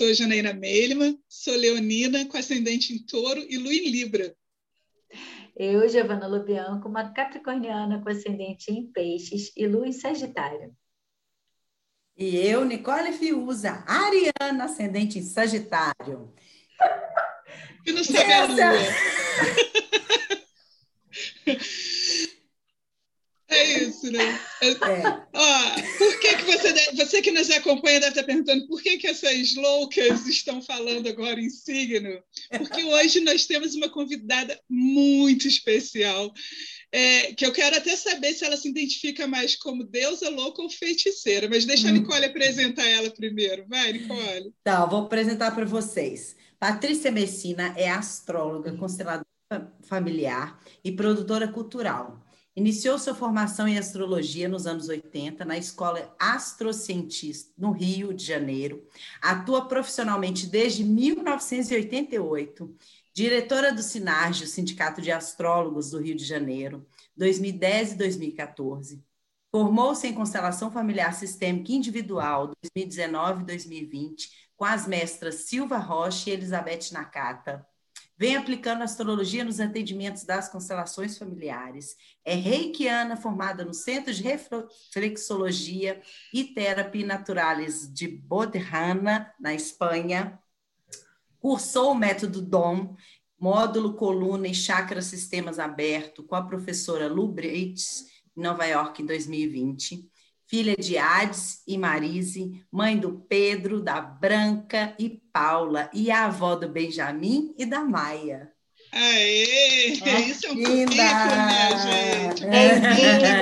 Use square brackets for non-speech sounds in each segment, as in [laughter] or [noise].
sou Janaína Melima, sou leonina com ascendente em touro e lua em libra. Eu, Giovana Lubianco, uma capricorniana com ascendente em peixes e lua em sagitário. E eu, Nicole Fiuza, ariana, ascendente em sagitário. E não sabe a lua. [laughs] É isso, né? É. Ó, por que, que você, deve, você que nos acompanha deve estar perguntando por que, que essas loucas estão falando agora em signo? Porque hoje nós temos uma convidada muito especial, é, que eu quero até saber se ela se identifica mais como deusa, louca ou feiticeira. Mas deixa a hum. Nicole apresentar ela primeiro. Vai, Nicole. Tá, vou apresentar para vocês. Patrícia Messina é astróloga, consteladora familiar e produtora cultural. Iniciou sua formação em astrologia nos anos 80 na Escola Astrocientista, no Rio de Janeiro. Atua profissionalmente desde 1988, diretora do SINARGE, Sindicato de Astrólogos do Rio de Janeiro, 2010 e 2014. Formou-se em constelação familiar sistêmica individual 2019 e 2020 com as mestras Silva Rocha e Elizabeth Nakata Vem aplicando astrologia nos atendimentos das constelações familiares. É reikiana, formada no Centro de Reflexologia e Terapia Naturalis de Boderrana, na Espanha. Cursou o método DOM, módulo coluna e chakra sistemas aberto, com a professora Lu Breitz, em Nova York, em 2020 filha de Hades e Marise, mãe do Pedro, da Branca e Paula, e a avó do Benjamin e da Maia. Aê! Oh, Isso é um currículo, minha gente! Bem-vinda!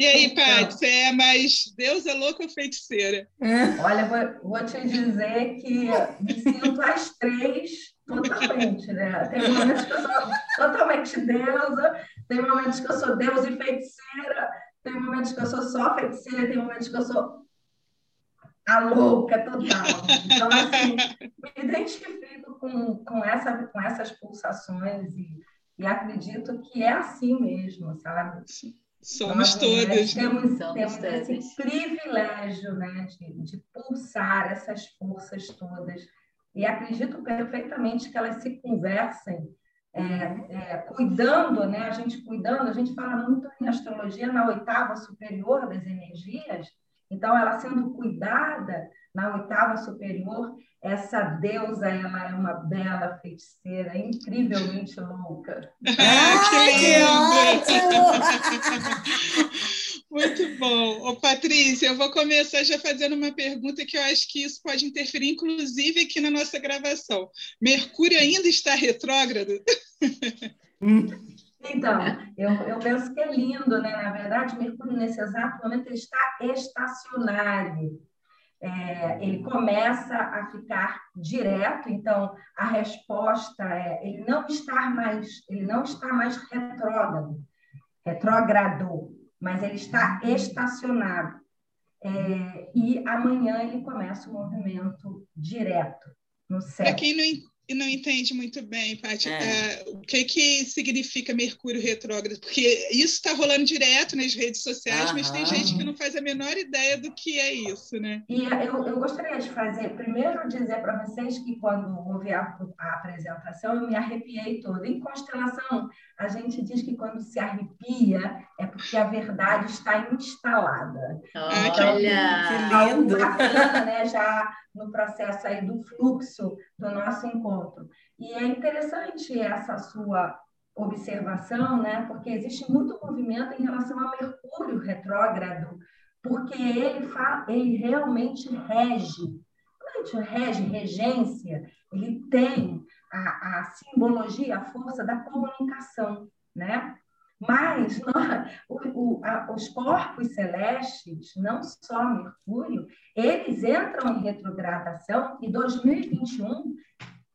E aí, então. Paty, você é mais deusa louca ou feiticeira? [laughs] Olha, vou, vou te dizer que me sinto as três totalmente, né? Tem momentos que eu sou totalmente deusa, tem momentos que eu sou deusa e feiticeira, tem momentos que eu sou só feiticeira, tem momentos que eu sou a louca total. Então, assim, me identifico com, com, essa, com essas pulsações e, e acredito que é assim mesmo, sabe? Somos Nós, todas. Né? Temos, Somos temos esse privilégio né, de, de pulsar essas forças todas. E acredito perfeitamente que elas se conversem é, é, cuidando, né? A gente cuidando, a gente fala muito em astrologia na oitava superior das energias. Então, ela sendo cuidada na oitava superior, essa deusa ela é uma bela feiticeira, incrivelmente louca. Ah, que lindo! [laughs] Muito bom. Ô, Patrícia, eu vou começar já fazendo uma pergunta que eu acho que isso pode interferir, inclusive, aqui na nossa gravação. Mercúrio ainda está retrógrado? Então, eu, eu penso que é lindo, né? Na verdade, Mercúrio, nesse exato momento, ele está estacionário. É, ele começa a ficar direto, então a resposta é ele não está mais, ele não está mais retrógrado, retrógrado, mas ele está estacionado. É, e amanhã ele começa o movimento direto no céu. Para quem não, e não entende muito bem, Paty, é. uh, o que, que significa Mercúrio retrógrado, porque isso está rolando direto nas redes sociais, Aham. mas tem gente que não faz a menor ideia do que é isso, né? E eu, eu gostaria de fazer, primeiro dizer para vocês que quando ouvi a, a, apresentação, eu me arrepiei toda. Em constelação, a gente diz que quando se arrepia é porque a verdade está instalada. Olha, então, que lindo! Bacana, né? Já no processo aí do fluxo do nosso encontro. E é interessante essa sua observação, né? Porque existe muito movimento em relação a Mercúrio retrógrado, porque ele, fala, ele realmente rege, realmente rege, regência, ele tem a, a simbologia, a força da comunicação, né? Mas [laughs] o, o, a, os corpos celestes, não só Mercúrio, eles entram em retrogradação e 2021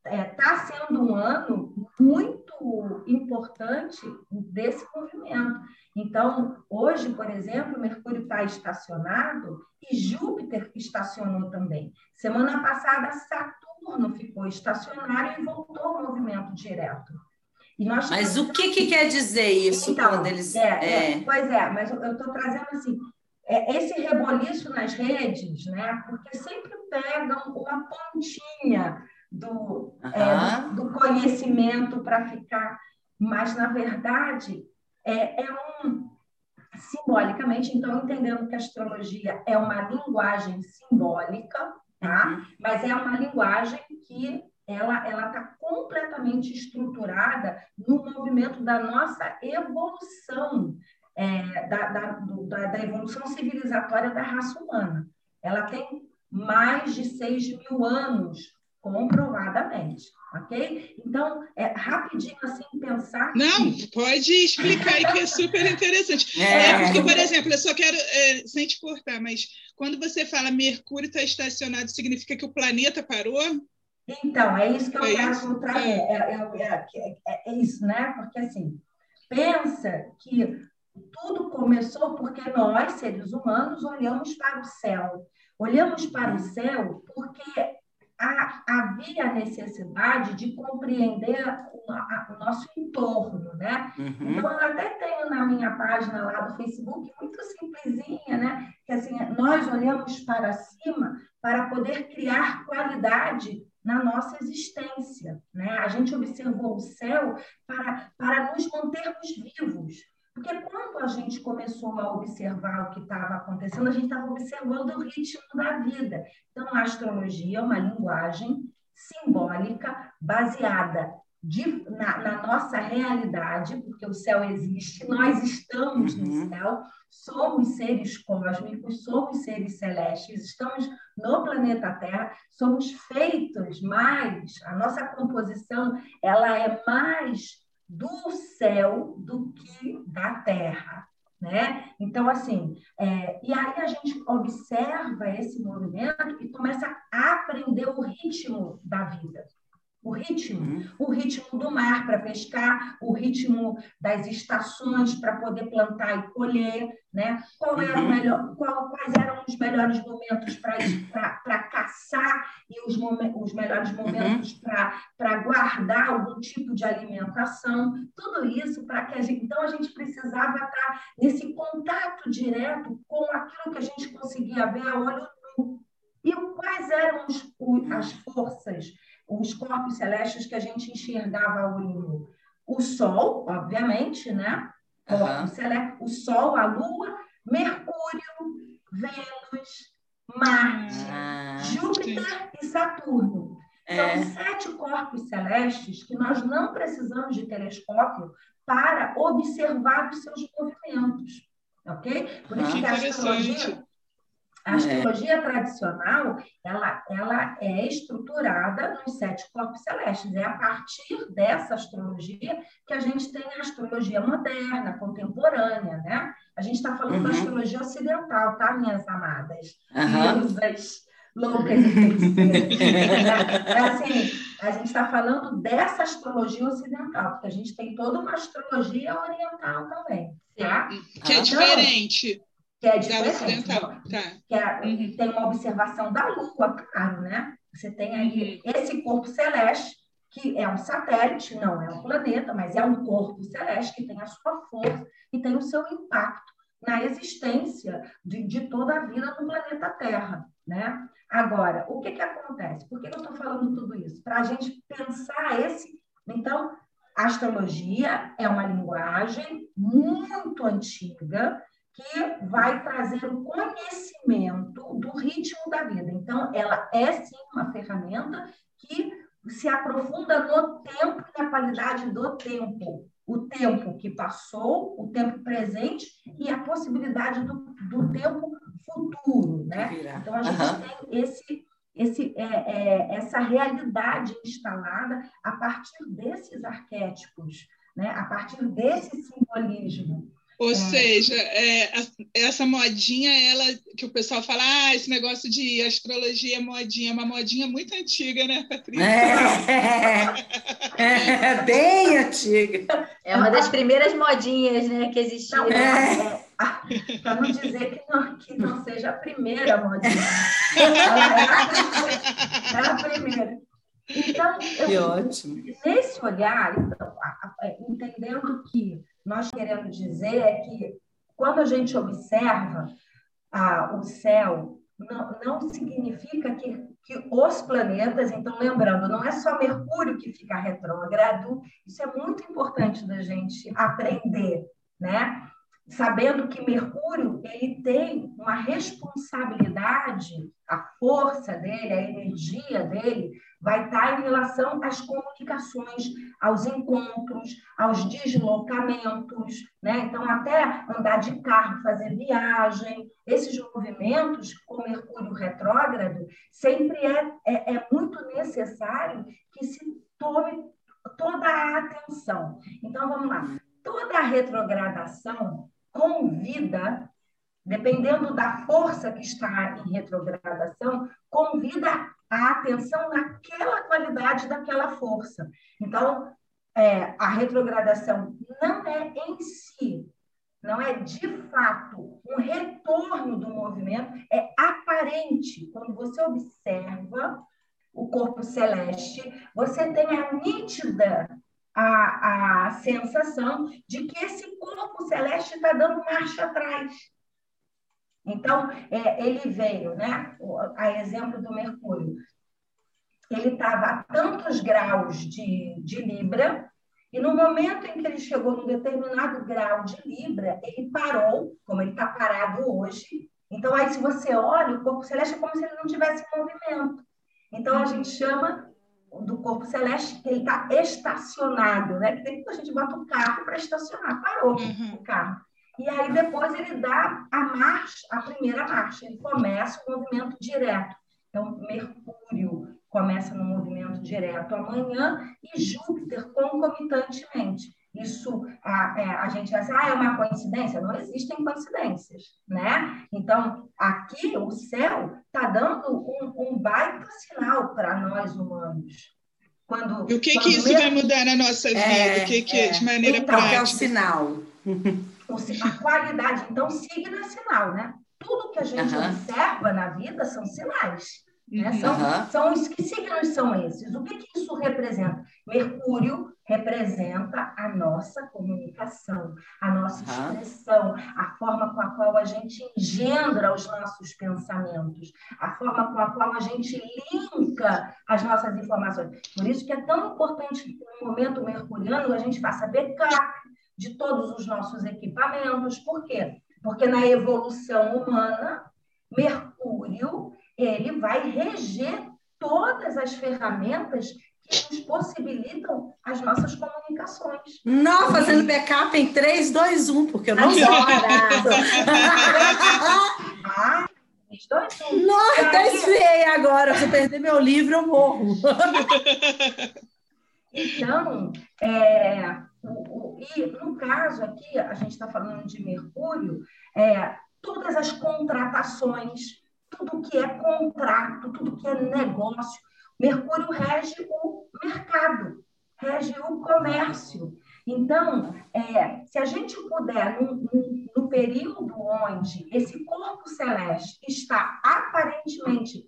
está é, tá sendo um ano muito importante desse movimento. Então, hoje, por exemplo, Mercúrio está estacionado e Júpiter estacionou também. Semana passada, Saturno ficou estacionário e voltou ao movimento direto. Mas o que, que quer dizer isso então, quando eles. É, é. É, pois é, mas eu estou trazendo assim, é, esse reboliço nas redes, né? Porque sempre pegam uma pontinha do, uhum. é, do conhecimento para ficar, mas na verdade é, é um simbolicamente, então entendendo que a astrologia é uma linguagem simbólica, tá? Uhum. Mas é uma linguagem que ela ela está completamente estruturada no movimento da nossa evolução, é, da, da, do, da, da, evolução civilizatória da raça humana. Ela tem mais de 6 mil anos, comprovadamente, ok? Então, é rapidinho assim pensar. Não, que... pode explicar aí que é super interessante. É, é porque, por exemplo, eu só quero, é, sem te cortar, mas quando você fala Mercúrio está estacionado, significa que o planeta parou? Então, é isso que eu é quero trazer. É, é, é, é, isso, né? Porque, assim, pensa que tudo começou porque nós, seres humanos, olhamos para o céu. Olhamos para o céu porque havia a necessidade de compreender o, a, o nosso entorno, né? Uhum. Então, eu até tenho na minha página lá do Facebook, muito simplesinha, né? Que assim, nós olhamos para cima para poder criar qualidade na nossa existência, né? A gente observou o céu para, para nos mantermos vivos, porque quando a gente começou a observar o que estava acontecendo, a gente estava observando o ritmo da vida. Então, a astrologia é uma linguagem simbólica baseada de, na, na, nossa realidade, porque o céu existe, nós estamos no uhum. céu, somos seres cósmicos, somos seres celestes, estamos no planeta Terra, somos feitos mais, a nossa composição ela é mais do céu do que da terra. Né? Então, assim, é, e aí a gente observa esse movimento e começa a aprender o ritmo da vida o ritmo, uhum. o ritmo do mar para pescar, o ritmo das estações para poder plantar e colher, né? Qual era uhum. melhor, qual, quais eram os melhores momentos para caçar e os, momen os melhores uhum. momentos uhum. para guardar algum tipo de alimentação, tudo isso para que a gente, então a gente precisava estar nesse contato direto com aquilo que a gente conseguia ver a olho nu. E quais eram os, as forças os corpos celestes que a gente enxergava a olho nu. O Sol, obviamente, né? Uhum. celeste, o Sol, a Lua, Mercúrio, Vênus, Marte, ah, Júpiter sim. e Saturno. É. São sete corpos celestes que nós não precisamos de telescópio para observar os seus movimentos. Ok? Por isso ah, que a astrologia a é. astrologia é. tradicional, ela, ela é estruturada nos sete corpos celestes. É a partir dessa astrologia que a gente tem a astrologia moderna, contemporânea, né? A gente está falando uhum. da astrologia ocidental, tá, minhas amadas? Uhum. loucas e é assim, a gente está falando dessa astrologia ocidental, porque a gente tem toda uma astrologia oriental também, tá? Que é então, diferente que é diferente. Tá. Que é, uhum. tem uma observação da Lua, claro, né? Você tem aí uhum. esse corpo celeste, que é um satélite, não é um planeta, mas é um corpo celeste que tem a sua força e tem o seu impacto na existência de, de toda a vida no planeta Terra, né? Agora, o que, que acontece? Por que eu estou falando tudo isso? Para a gente pensar esse... Então, a astrologia é uma linguagem muito antiga, que vai trazer o conhecimento do ritmo da vida. Então, ela é sim uma ferramenta que se aprofunda no tempo e na qualidade do tempo. O tempo que passou, o tempo presente e a possibilidade do, do tempo futuro. Né? Então, a gente uhum. tem esse, esse, é, é, essa realidade instalada a partir desses arquétipos, né? a partir desse simbolismo. Ou é. seja, é, essa modinha, ela que o pessoal fala, ah, esse negócio de astrologia é modinha, é uma modinha muito antiga, né, Patrícia? É, [laughs] é bem antiga. É uma das primeiras modinhas, né, que existiam. É. Para não dizer que não, que não seja a primeira modinha. Ela é a primeira. Então, que eu, ótimo. nesse olhar, então, entendendo que nós queremos dizer é que quando a gente observa ah, o céu, não, não significa que, que os planetas, então lembrando, não é só Mercúrio que fica retrógrado, isso é muito importante da gente aprender, né? Sabendo que Mercúrio ele tem uma responsabilidade, a força dele, a energia dele, vai estar em relação às comunicações, aos encontros, aos deslocamentos, né? Então, até andar de carro, fazer viagem, esses movimentos com Mercúrio retrógrado, sempre é, é, é muito necessário que se tome toda a atenção. Então, vamos lá. Toda a retrogradação convida dependendo da força que está em retrogradação, convida a atenção naquela qualidade daquela força. Então, é, a retrogradação não é em si, não é de fato um retorno do movimento, é aparente. Quando você observa o corpo celeste, você tem a nítida a, a sensação de que esse corpo celeste está dando marcha atrás. Então, é, ele veio, né? A exemplo do Mercúrio. Ele estava a tantos graus de, de Libra, e no momento em que ele chegou num determinado grau de Libra, ele parou, como ele está parado hoje. Então, aí, se você olha, o corpo celeste é como se ele não tivesse movimento. Então, a gente chama do corpo celeste que ele está estacionado, né? Que tem que a gente bota o carro para estacionar, parou uhum. o carro. E aí depois ele dá a marcha, a primeira marcha, ele começa o movimento direto. Então, Mercúrio começa no movimento direto amanhã e Júpiter concomitantemente. Isso a, é, a gente diz, ah, é uma coincidência? Não existem coincidências, né? Então, aqui o céu está dando um, um, baita sinal para nós humanos. Quando, e o que, que isso mesmo... vai mudar na nossa vida? É, o que, que é, de maneira então, prática? é o sinal? [laughs] a qualidade, então, signo é sinal, né? Tudo que a gente uhum. observa na vida são sinais. Né? Uhum. São, são os que signos são esses? O que, que isso representa? Mercúrio representa a nossa comunicação, a nossa uhum. expressão, a forma com a qual a gente engendra os nossos pensamentos, a forma com a qual a gente linka as nossas informações. Por isso que é tão importante que no momento mercuriano a gente faça backup de todos os nossos equipamentos. Por quê? Porque na evolução humana, Mercúrio ele vai reger todas as ferramentas que nos possibilitam as nossas comunicações. Não, fazendo backup em 3, 2, 1, porque eu não sou. ah, 3, 2, 1. Não, até esfriei agora. Se eu perder meu livro, eu morro. então, é, e no caso aqui, a gente está falando de Mercúrio, é, todas as contratações, tudo que é contrato, tudo que é negócio. Mercúrio rege o mercado, rege o comércio. Então, é, se a gente puder, no, no, período onde esse corpo celeste está aparentemente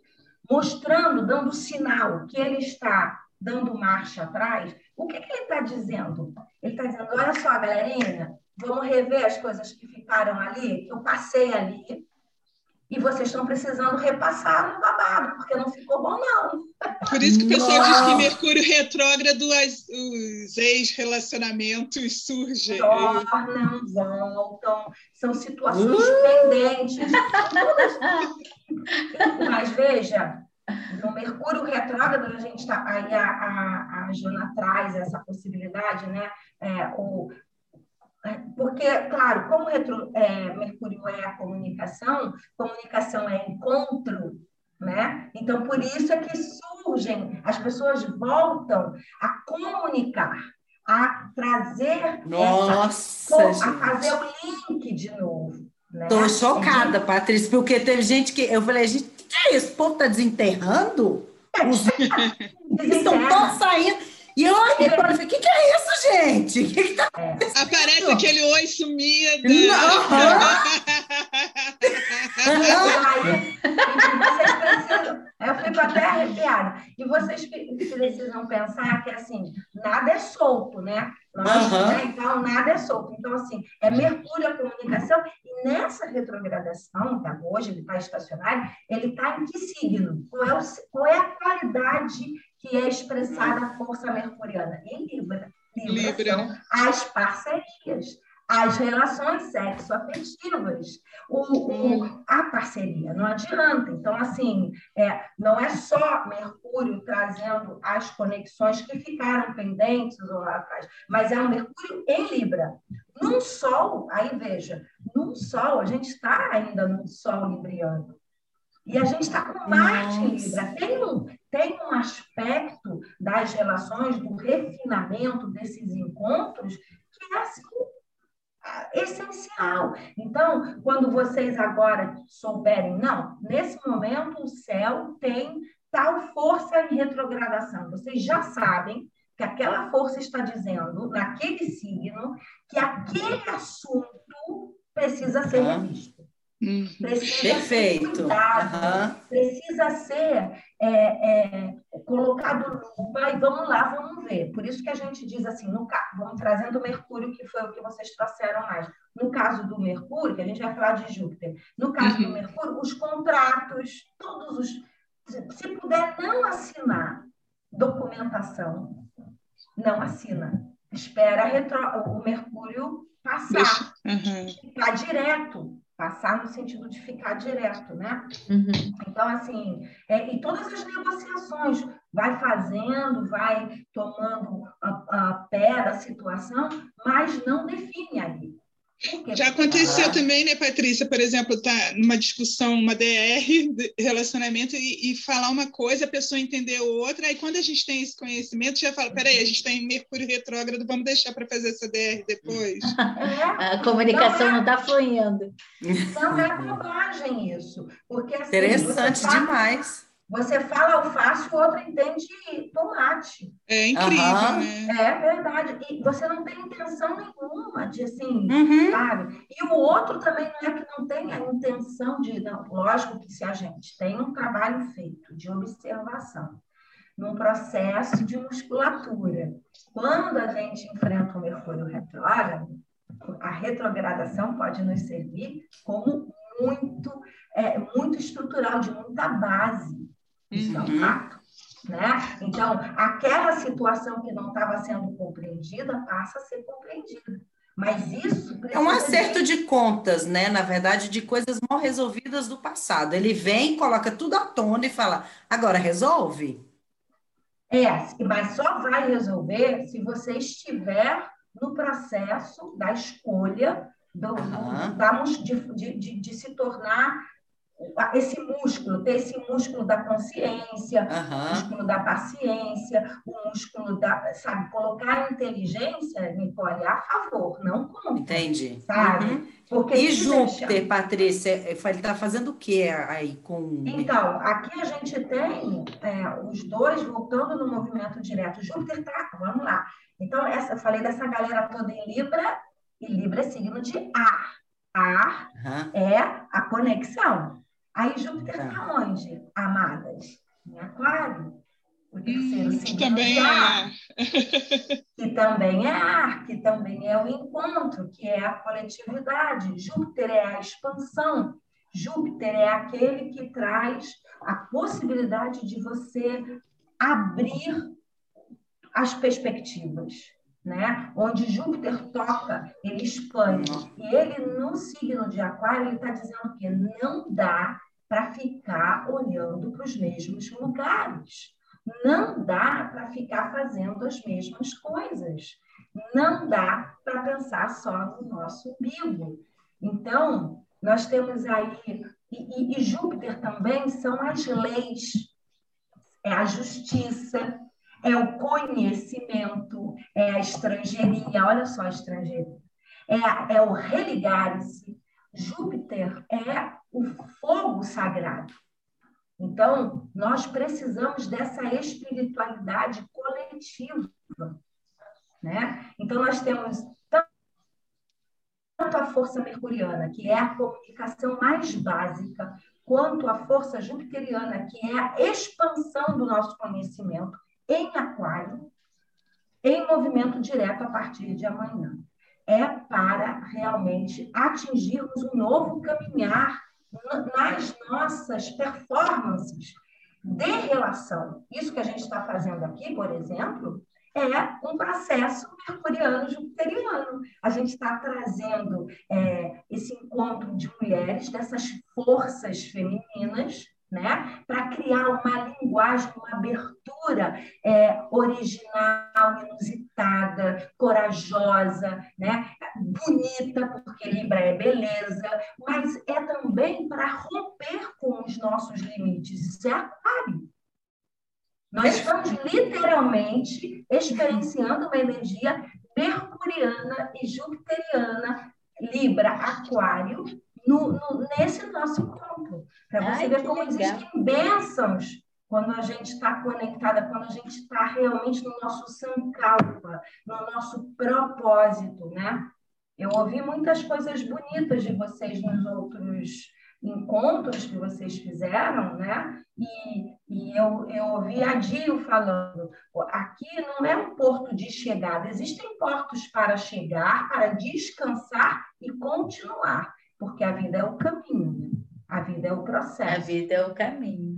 mostrando, dando sinal que ele está dando marcha atrás, o que, que ele está dizendo? Ele está dizendo: olha só, galerinha, vamos rever as coisas que ficaram ali, que eu passei ali, e vocês estão precisando repassar no babado, porque não ficou bom, não. Por isso que o pessoal não. diz que Mercúrio retrógrado, as, os ex-relacionamentos surgem. Tornam, voltam, são situações uh. pendentes. [laughs] Mas veja, no Mercúrio retrógrado, a gente está. Aí a, a, a Jona traz essa possibilidade, né? É, o, porque, claro, como retro, é, Mercúrio é a comunicação, comunicação é encontro, né? Então, por isso é que surgem, as pessoas voltam a comunicar, a trazer, Nossa, essa, a fazer o link de novo. Estou né? chocada, Patrícia, porque teve gente que. Eu falei, gente, que é isso? O povo está desenterrando? [laughs] Os... Estão todos saindo. E eu olhei para e falei, o que, que é isso, gente? O que, que tá Aparece aquele oi sumido. eu fico até arrepiada. E vocês precisam pensar que, assim, nada é solto, né? Nós, uhum. né? Então, nada é solto. Então, assim, é Mercúrio a comunicação, e nessa retrogradação, tá, hoje ele está estacionário, ele está em que signo? Qual é, o, qual é a qualidade que é expressada a força mercuriana? Em Libra. Libra, Libra. são as parcerias as relações sexoafetivas, o, o, a parceria, não adianta. Então, assim, é, não é só Mercúrio trazendo as conexões que ficaram pendentes lá atrás, mas é um Mercúrio em Libra. Num Sol, aí veja, num Sol, a gente está ainda num Sol libriano. E a gente está com Marte em Libra. Tem um, tem um aspecto das relações, do refinamento desses encontros, que é assim, essencial. Então, quando vocês agora souberem, não, nesse momento o céu tem tal força em retrogradação, vocês já sabem que aquela força está dizendo, naquele signo, que aquele assunto precisa ser revisto. Uhum. Precisa Perfeito. Ser cuidado, uhum. Precisa ser é, é, colocado lupa e vamos lá, vamos ver. Por isso que a gente diz assim, no vamos trazendo o Mercúrio, que foi o que vocês trouxeram mais. No caso do Mercúrio, que a gente vai falar de Júpiter, no caso uhum. do Mercúrio, os contratos, todos os. Se puder não assinar documentação, não assina. Espera retro, o Mercúrio passar, uhum. ficar direto Passar no sentido de ficar direto, né? Uhum. Então, assim, é, e todas as negociações, vai fazendo, vai tomando a, a pé da situação, mas não define ali. Já aconteceu também, né, Patrícia? Por exemplo, tá numa discussão, uma DR, de relacionamento, e, e, falar uma coisa, a pessoa entender outra, aí quando a gente tem esse conhecimento, já fala, peraí, a gente está em Mercúrio retrógrado, vamos deixar para fazer essa DR depois. a comunicação não está fluindo. Não é bobagem isso. Porque, assim, Interessante fala, demais. Você fala alface, o outro entende tomate. É incrível, uhum. né? É verdade. E você não tem intenção nenhuma de assim, uhum. sabe? E o outro também não é que não tem a intenção de. Não, lógico que se a gente tem um trabalho feito de observação, num processo de musculatura, quando a gente enfrenta o Mercúrio retrógrado, a retrogradação pode nos servir como muito, é, muito estrutural, de muita base. Isso é um fato. Né? Então, aquela situação que não estava sendo compreendida passa a ser compreendida. Mas isso. É um acerto de... de contas, né? Na verdade, de coisas mal resolvidas do passado. Ele vem, coloca tudo à tona e fala: agora resolve? É, mas só vai resolver se você estiver no processo da escolha do, uhum. da, de, de, de, se tornar esse músculo, ter esse músculo da consciência, uhum. músculo da paciência, o músculo da, sabe, colocar a inteligência, Nicole, a favor, não contra. Entendi. Sabe? Uhum. Porque e Júpiter, deixa... Patrícia, ele está fazendo o que aí com. Então, aqui a gente tem é, os dois voltando no movimento direto. Júpiter está, vamos lá. Então, essa, eu falei dessa galera toda em Libra, e Libra é signo de ar. Ar uhum. é a conexão. Aí Júpiter está onde, amadas? Em Aquário. O terceiro hum, signo também é ar. [laughs] que também é ar, que também é o encontro, que é a coletividade. Júpiter é a expansão. Júpiter é aquele que traz a possibilidade de você abrir as perspectivas né? Onde Júpiter toca, E ele, no signo de Aquário, ele está dizendo que não dá para ficar olhando para os mesmos lugares. Não dá para ficar fazendo as mesmas coisas. Não dá para pensar só no nosso umbigo. Então, nós temos aí. E, e, e Júpiter também são as leis, é a justiça, é o conhecimento, é a estrangeirinha, olha só a estrangeirinha, é, é o religar-se. Júpiter é o fogo sagrado. Então, nós precisamos dessa espiritualidade coletiva. Né? Então, nós temos tanto a força mercuriana, que é a comunicação mais básica, quanto a força jupiteriana, que é a expansão do nosso conhecimento, em Aquário, em movimento direto a partir de amanhã. É para realmente atingirmos um novo caminhar nas nossas performances de relação. Isso que a gente está fazendo aqui, por exemplo, é um processo mercuriano-jupiteriano. A gente está trazendo é, esse encontro de mulheres, dessas forças femininas, né? para criar uma linguagem, uma abertura é, original, inusitada, corajosa, né? bonita, porque Libra é beleza, mas é também para romper com os nossos limites. Isso é aquário. Nós estamos literalmente experienciando uma energia mercuriana e jupiteriana, Libra, Aquário, no, no, nesse nosso encontro. Para você Ai, ver como legal. existem bênçãos quando a gente está conectada, quando a gente está realmente no nosso sankalpa, no nosso propósito, né? Eu ouvi muitas coisas bonitas de vocês nos outros encontros que vocês fizeram, né? E, e eu, eu ouvi a Dio falando, aqui não é um porto de chegada, existem portos para chegar, para descansar e continuar, porque a vida é o caminho, né? a vida é o processo. A vida é o caminho.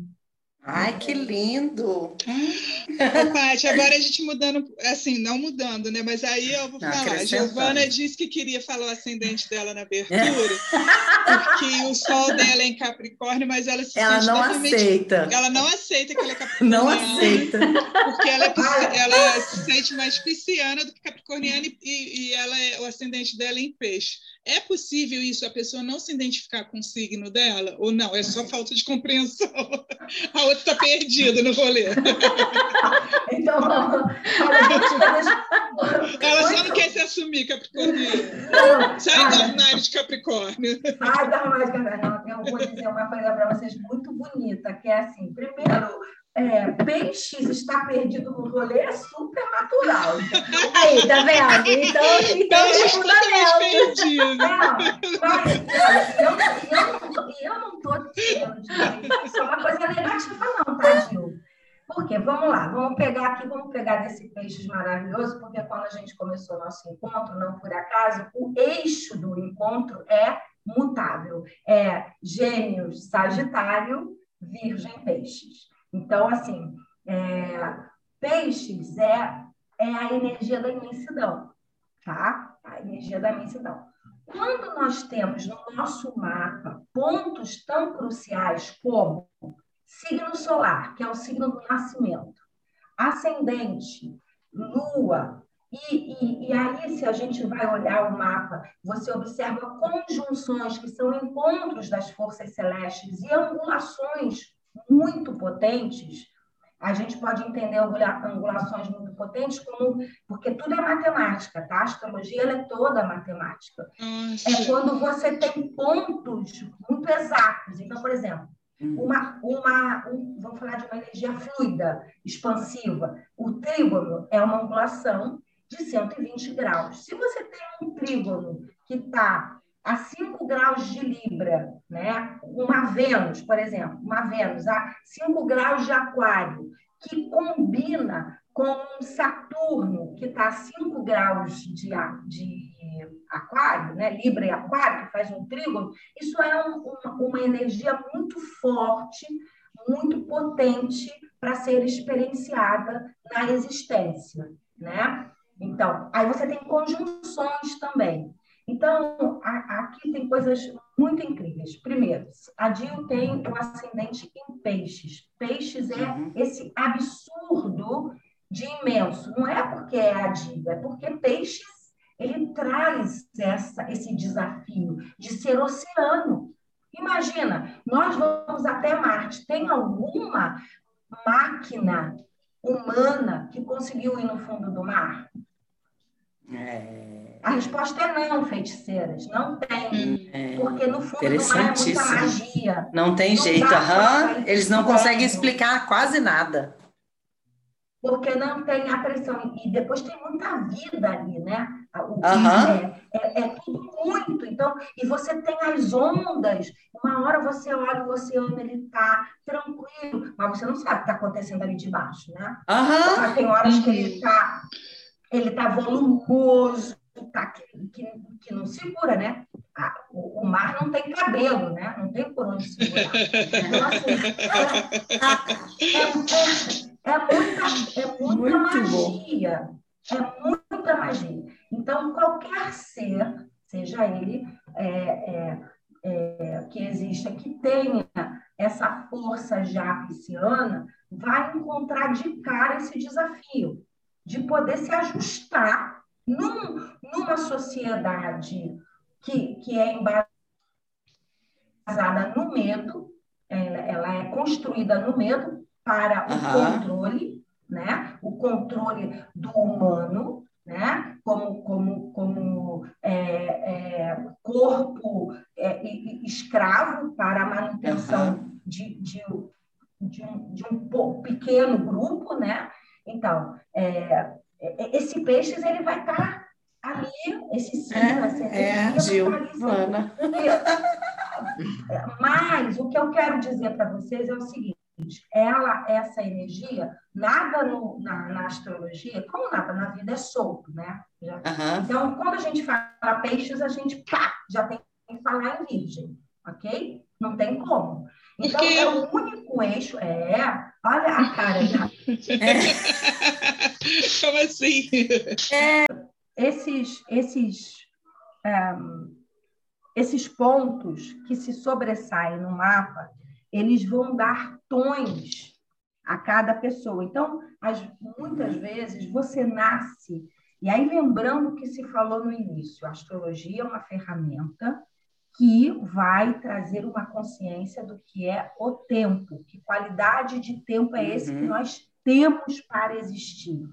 Ai, que lindo! Ô, Paty, agora a gente mudando, assim, não mudando, né? Mas aí eu vou não, falar. A Giovana disse que queria falar o ascendente dela na abertura, porque o sol dela é em Capricórnio, mas ela se ela não aceita. Ela não aceita que ela é capricorniana. Não aceita. Porque ela, é, ela se sente mais pisciana do que capricorniana e, e ela é, o ascendente dela é em peixe. É possível isso, a pessoa não se identificar com o signo dela? Ou não? É só falta de compreensão? [laughs] A outra está perdida no rolê. [laughs] então, [laughs] ela só não quer se assumir, Capricórnio. Sai do armário de Capricórnio. Sai do armário de Capricórnio. Eu vou dizer uma coisa para vocês muito bonita, que é assim, primeiro, é, peixes está perdido no rolê é super natural. Aí, tá vendo? Então, então é fundamento. Não, mas, olha, eu, eu, não estou de isso é uma coisa negativa, não, tá, Gil? Porque, vamos lá, vamos pegar aqui, vamos pegar desse peixes maravilhoso, porque quando a gente começou o nosso encontro, não por acaso, o eixo do encontro é mutável. É gêmeos, sagitário, virgem, peixes. Então, assim, é, peixes é, é a energia da imensidão, tá? A energia da imensidão. Quando nós temos no nosso mapa pontos tão cruciais como signo solar, que é o signo do nascimento, ascendente, lua, e, e, e, aí, se a gente vai olhar o mapa, você observa conjunções que são encontros das forças celestes e angulações muito potentes, a gente pode entender angulações muito potentes como porque tudo é matemática, tá? A astrologia é toda matemática. É quando você tem pontos muito exatos. Então, por exemplo, hum. uma, uma um, vamos falar de uma energia fluida, expansiva. O trígono é uma angulação de 120 graus. Se você tem um trígono que está a 5 graus de Libra, né? uma Vênus, por exemplo, uma Vênus a 5 graus de Aquário, que combina com um Saturno, que está a 5 graus de, de Aquário, né? Libra e Aquário, que faz um trígono, isso é um, uma, uma energia muito forte, muito potente para ser experienciada na existência, né? Então, aí você tem conjunções também. Então, a, aqui tem coisas muito incríveis. Primeiro, a Dil tem o ascendente em peixes. Peixes é uhum. esse absurdo de imenso. Não é porque é a Dil, é porque peixes ele traz essa, esse desafio de ser oceano. Imagina, nós vamos até Marte. Tem alguma máquina humana que conseguiu ir no fundo do mar? É... A resposta é não, feiticeiras. Não tem. É... Porque no fundo do mar é muita magia. Não tem não jeito. Uhum. Eles não conseguem explicar quase nada. Porque não tem a pressão. E depois tem muita vida ali, né? O uhum. é, é, tudo muito. Então, e você tem as ondas. Uma hora você olha o oceano, ele está tranquilo, mas você não sabe o que está acontecendo ali debaixo, né? Uhum. Tem horas que ele está ele está volumoso, tá, que, que, que, não segura, né? Ah, o, o, mar não tem cabelo, né? Não tem por onde segurar. Então, assim, é, é, é, muita, é muita magia. Bom. É muita magia. Então, qualquer ser, seja ele é, é, é, que exista, que tenha essa força já pisciana, vai encontrar de cara esse desafio de poder se ajustar num, numa sociedade que, que é embasada no medo, ela, ela é construída no medo para o controle, né? o controle do humano, né? como, como, como é, é, corpo é, escravo para a manutenção uhum. de, de, de, um, de um pequeno grupo, né? Então, é, é, esse peixe ele vai estar tá ali, esse sim, é, é, Gilvana. [laughs] Mas o que eu quero dizer para vocês é o seguinte: ela, essa energia, nada no, na, na, astrologia, como nada na vida é solto, né? Já, uhum. Então, quando a gente fala peixes, a gente pá, já tem que falar em virgem, ok? Não tem como. Então, Porque... é o único eixo. É, olha a cara já. [laughs] É. Como assim? É, esses, esses, um, esses pontos que se sobressaem no mapa, eles vão dar tons a cada pessoa. Então, as, muitas vezes, você nasce. E aí, lembrando o que se falou no início, a astrologia é uma ferramenta que vai trazer uma consciência do que é o tempo, que qualidade de tempo é esse uhum. que nós temos para existir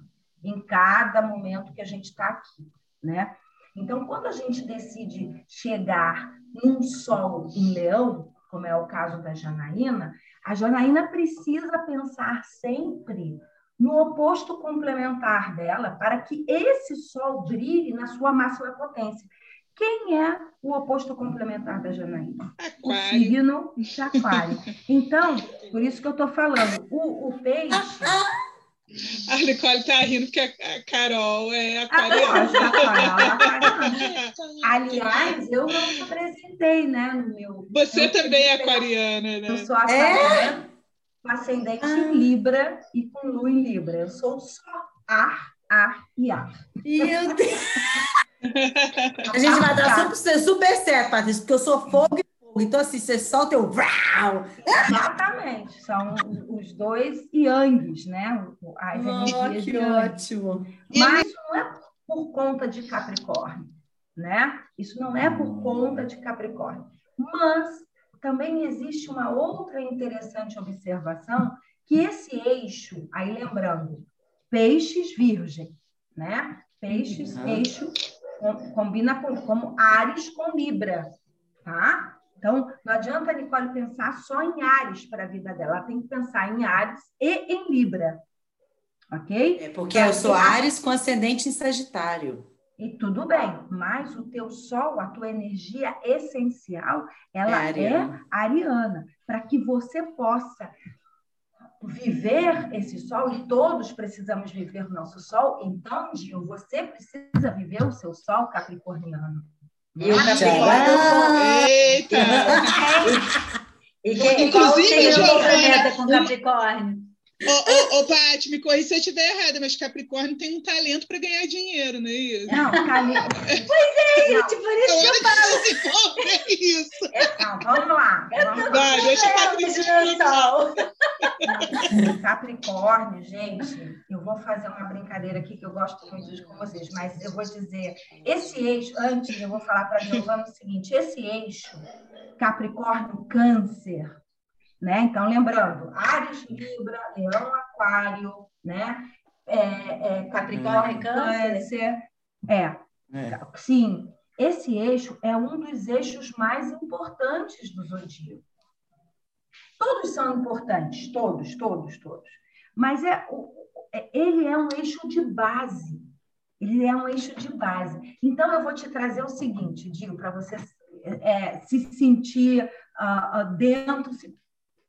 em cada momento que a gente está aqui, né? Então, quando a gente decide chegar num sol em leão, como é o caso da Janaína, a Janaína precisa pensar sempre no oposto complementar dela para que esse sol brilhe na sua máxima potência. Quem é o oposto complementar da Janaína? O signo de aquário. Então, por isso que eu estou falando, o, o peixe... A Nicole está rindo porque a Carol é aquariana. Ah, [laughs] Aliás, eu não apresentei, né, no meu... Você também é aquariana, né? Eu sou aquariana, com ascendente ah. em Libra e com lua em Libra. Eu sou só ar, ar e ar. Meu Deus! [laughs] A gente vai dar super, super certo, Patrícia, porque eu sou fogo e fogo. Então, assim, você solta o. Exatamente. São os dois yangs, né? As oh, que ótimo. Mas isso não é por conta de Capricórnio, né? Isso não é por conta de Capricórnio. Mas também existe uma outra interessante observação, que esse eixo, aí lembrando, peixes virgem, né? Peixes, uhum. eixo combina com, como Ares com Libra, tá? Então, não adianta a Nicole pensar só em Ares para a vida dela, ela tem que pensar em Ares e em Libra, ok? É porque eu sou Ares com ascendente em Sagitário. E tudo bem, mas o teu sol, a tua energia essencial, ela é ariana, é ariana para que você possa viver esse sol, e todos precisamos viver o nosso sol, então, Gil, você precisa viver o seu sol capricorniano. Eu, Capricórnio, Eita! [laughs] e quem, Inclusive, Giovana, com Capricórnio? Ô, ô, ô Paty, me corri se eu estiver errada, mas Capricórnio tem um talento para ganhar dinheiro, não é isso? Não, talento. [laughs] pois é, gente, por isso que eu falo. É isso. Não, vamos lá. Vamos Vai, deixa a Patrícia explicar. [laughs] Capricórnio, gente, eu vou fazer uma brincadeira aqui que eu gosto muito de com vocês, mas eu vou dizer, esse eixo, antes eu vou falar para a Giovana o seguinte, esse eixo Capricórnio Câncer, né? Então, lembrando, Ares, Libra, Leão, Aquário, né? É, é, Capricórnio, hum. Câncer. É, é, sim. Esse eixo é um dos eixos mais importantes do zodíaco. Todos são importantes, todos, todos, todos. Mas é, é, ele é um eixo de base. Ele é um eixo de base. Então, eu vou te trazer o seguinte, Dio, para você é, se sentir uh, dentro, se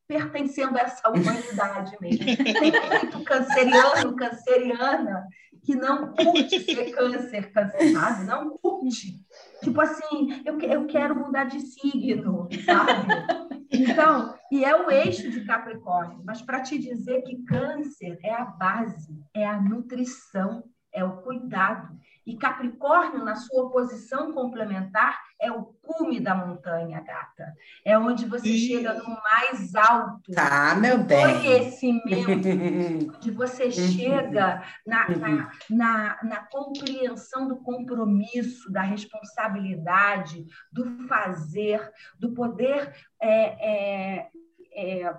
pertencendo a essa humanidade mesmo. Tem muito canceriano, canceriana, que não curte ser câncer, cancelado, não curte. Tipo assim, eu, eu quero mudar de signo, sabe? Então, e é o eixo de Capricórnio, mas para te dizer que câncer é a base, é a nutrição, é o cuidado. E Capricórnio, na sua posição complementar, é o cume da montanha, gata. É onde você chega no mais alto. Tá, meu bem. Conhecimento. [laughs] onde você chega na, na, na, na compreensão do compromisso, da responsabilidade, do fazer, do poder. É, é, é,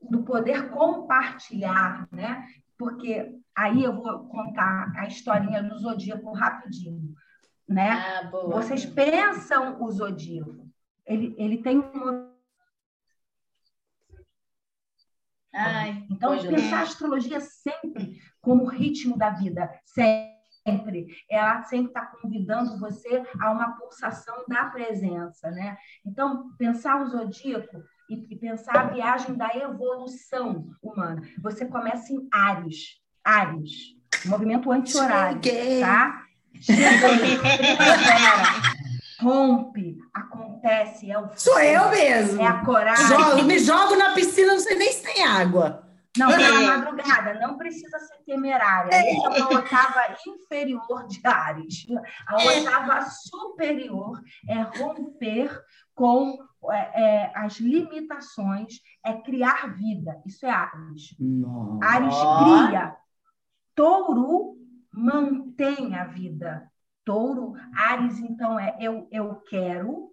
do poder compartilhar, né? Porque aí eu vou contar a historinha do zodíaco rapidinho né? Ah, Vocês pensam o zodíaco. Ele, ele tem um. Ai, então, pensar a astrologia sempre como ritmo da vida, sempre. Ela sempre está convidando você a uma pulsação da presença, né? Então, pensar o zodíaco e, e pensar a viagem da evolução humana. Você começa em Ares, Ares, movimento anti-horário, tá? primavera, rompe, acontece, é o Sou eu mesmo. É a coragem. Jogo, me jogo na piscina, não sei nem se tem água. Não, pela madrugada, não precisa ser temerária. É. Essa é uma octava inferior de Ares. A é. octava superior é romper com é, é, as limitações, é criar vida. Isso é Ares. Nossa. Ares cria. Touro mantém a vida. Touro, Ares, então, é eu, eu quero,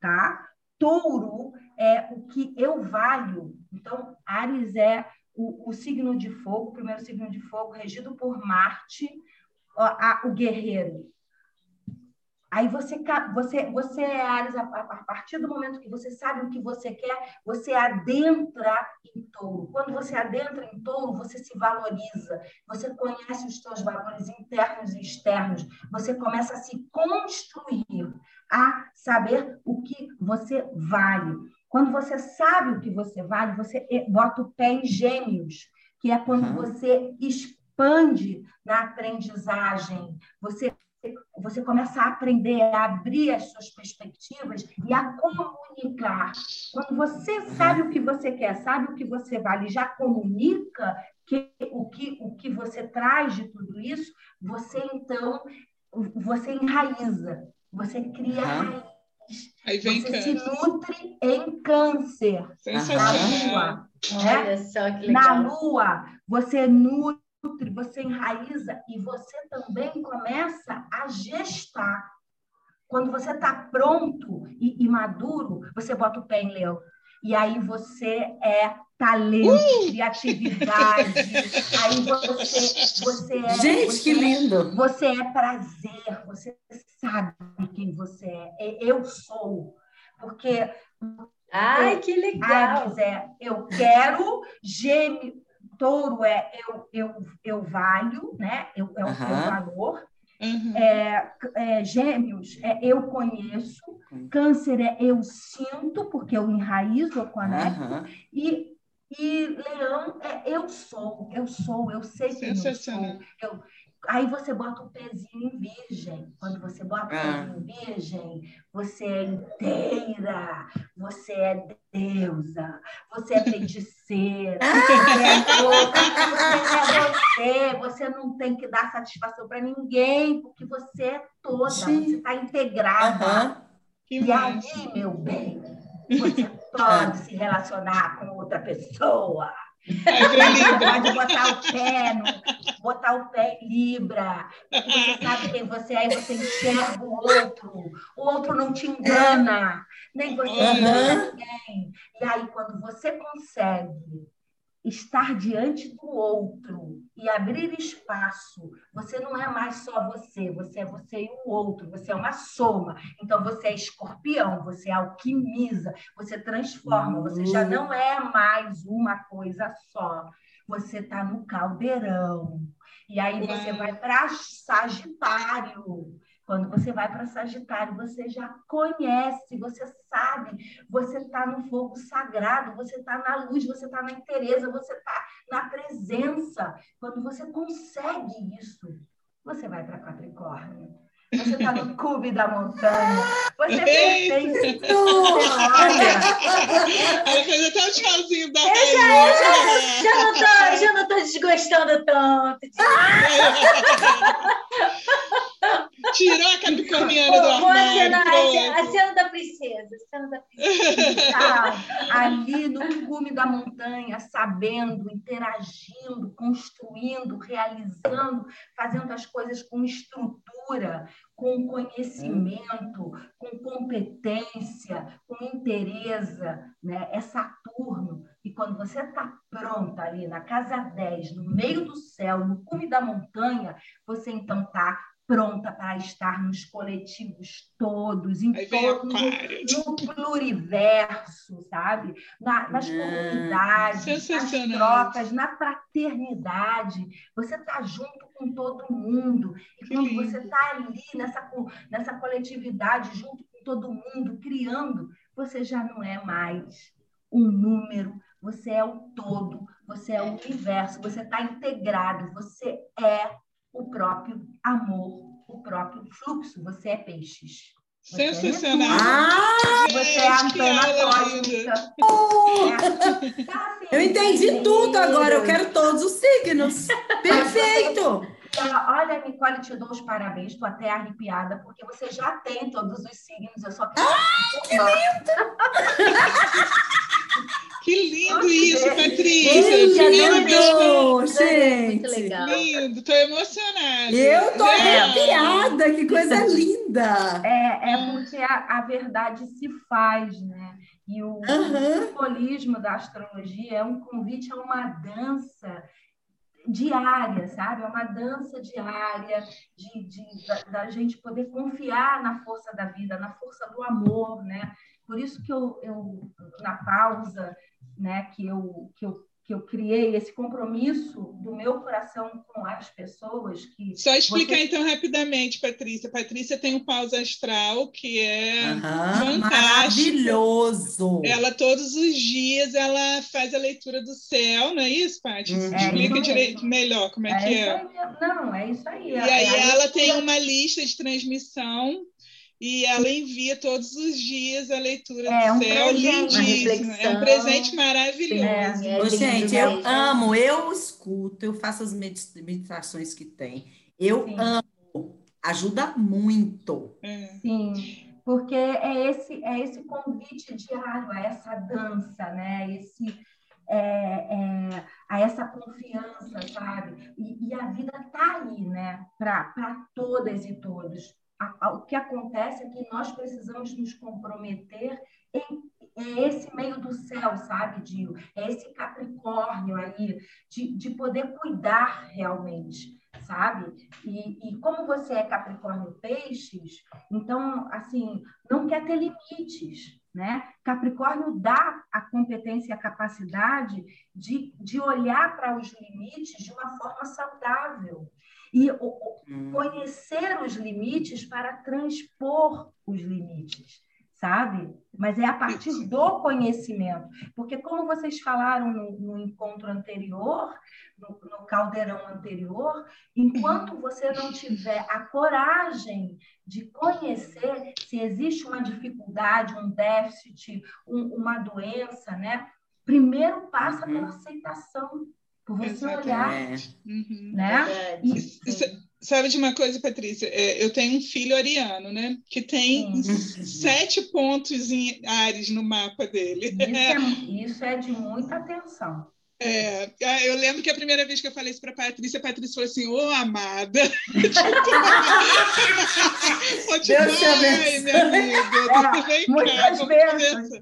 tá? Touro é o que eu valho. Então, Ares é o, o signo de fogo, o primeiro signo de fogo, regido por Marte, a, a, o guerreiro. Aí você, você, você é Ares, a, a, partir do momento que você sabe o que você quer, você adentra em touro. Quando você adentra em touro, você se valoriza, você conhece os seus valores internos e externos, você começa a se construir, a saber o que você vale. Quando você sabe o que você vale, você bota o pé em gêmeos, que é quando uhum. você expande na aprendizagem, você você começa a aprender a abrir as suas perspectivas e a comunicar. Quando você sabe o que você quer, sabe o que você vale, já comunica que, o, que, o que você traz de tudo isso, você então você enraiza, você cria uhum. raiz. Aí vem você câncer. se nutre em câncer. Na lua, né? Na lua, você nutre nutre, você enraiza e você também começa a gestar. Quando você está pronto e, e, maduro, você bota o pé em leão. E aí você é talento, criatividade. [laughs] aí você, você é. Gente, você, que lindo! Você é prazer, você sabe quem você é. é eu sou. Porque. Ai, que legal! Ares é eu quero, gêmeo, touro é eu, eu, eu valho, né? Eu, é o uhum. meu valor. Uhum. É, é, gêmeos é eu conheço, uhum. câncer é eu sinto, porque eu enraizo, eu conecto, uhum. e, e leão é eu sou, eu sou, eu sei que eu sou. Eu, Aí você bota o pezinho em virgem. Quando você bota o ah. pezinho em virgem, você é inteira, você é deusa, você é feiticeira, você é você é você, você não tem que dar satisfação para ninguém, porque você é toda, Sim. você está integrada. Uhum. E aí, meu bem, você pode [laughs] se relacionar com outra pessoa pode botar o pé, no, botar o pé em Libra. Você sabe quem você é e você enxerga o outro. O outro não te engana, nem você engana ninguém. E aí, quando você consegue estar diante do outro e abrir espaço. Você não é mais só você, você é você e o outro, você é uma soma. Então você é escorpião, você alquimiza, você transforma, você já uhum. não é mais uma coisa só. Você está no caldeirão. E aí você vai para Sagitário. Quando você vai para Sagitário, você já conhece, você sabe, você está no fogo sagrado, você está na luz, você está na interesa, você está na presença. Quando você consegue isso, você vai para Capricórnio. Você está no cume da montanha. Você pertence tudo. Olha. Ela fez até o tchauzinho da eu já, já, já, não tô, já não tô desgostando tanto. [laughs] Tirou a capricorniana do armário. A, a cena da princesa. A cena da princesa. Tá [laughs] ali no cume da montanha, sabendo, interagindo, construindo, realizando, fazendo as coisas com estrutura, com conhecimento, com competência, com interesse, né? é Saturno. E quando você está pronta ali na casa 10, no meio do céu, no cume da montanha, você então está pronta para estar nos coletivos todos, em todo, no, pluriverso, sabe? Na, nas comunidades, nas trocas, na fraternidade. Você está junto com todo mundo. E quando você está ali nessa, nessa coletividade, junto com todo mundo, criando, você já não é mais um número, você é o todo, você é o universo, você está integrado, você é o próprio amor, o próprio fluxo. Você é peixes. Você é Sensacional. É ah, você é a antena cósmica. É. [laughs] Tá eu entendi tudo agora. Eu quero todos os signos. [laughs] Perfeito. Olha, Nicole, te dou os parabéns. Estou até arrepiada, porque você já tem todos os signos. Eu só quero. Ai, que lindo! [laughs] Que lindo isso, Patrícia! lindo, gente! Muito legal. Lindo, estou emocionada. Eu estou arrepiada, que coisa [laughs] linda! É, é porque a, a verdade se faz, né? E o, uhum. simbolismo da astrologia é um convite a uma dança diária, sabe? É uma dança diária de, de da, da, gente poder confiar na força da vida, na força do amor, né? Por isso que eu, eu na pausa, né, que eu, que eu que eu criei esse compromisso do meu coração com as pessoas que só explicar você... então rapidamente Patrícia. Patrícia tem um pausa astral que é uhum, maravilhoso. Ela todos os dias ela faz a leitura do céu não é isso Paty? Uhum. explica direito melhor como é, é que é não é isso aí. E aí é ela tem uma lista de transmissão e ela envia todos os dias a leitura é, do céu, lindíssimo. É um presente maravilhoso. É, é gente, eu amo, eu escuto, eu faço as meditações que tem. Eu Sim. amo, ajuda muito. É. Sim, porque é esse, é esse convite diário, a essa dança, né? Esse, é, é, a essa confiança, sabe? E, e a vida está aí, né? Para todas e todos a, a, o que acontece é que nós precisamos nos comprometer em, em esse meio do céu, sabe, Dio? É esse Capricórnio aí, de, de poder cuidar realmente, sabe? E, e como você é Capricórnio Peixes, então, assim, não quer ter limites, né? Capricórnio dá a competência e a capacidade de, de olhar para os limites de uma forma saudável e hum. conhecer os limites para transpor os limites, sabe? Mas é a partir do conhecimento. Porque, como vocês falaram no, no encontro anterior, no, no, caldeirão anterior, enquanto você não tiver a coragem de conhecer se existe uma dificuldade, um déficit, um, uma doença, né? Primeiro passa uhum. pela aceitação por você Exatamente. olhar, uhum. né? Sabe de uma coisa, Patrícia? É, eu tenho um filho ariano, né? Que tem Sim. sete pontos em Ares no mapa dele. Isso é, [laughs] isso é de muita atenção. É, ah, eu lembro que a primeira vez que eu falei isso para a Patrícia, a Patrícia falou assim: Ô, amada! Ô, tipo, Deus ai, minha amiga, [laughs] vem muitas cá, vezes.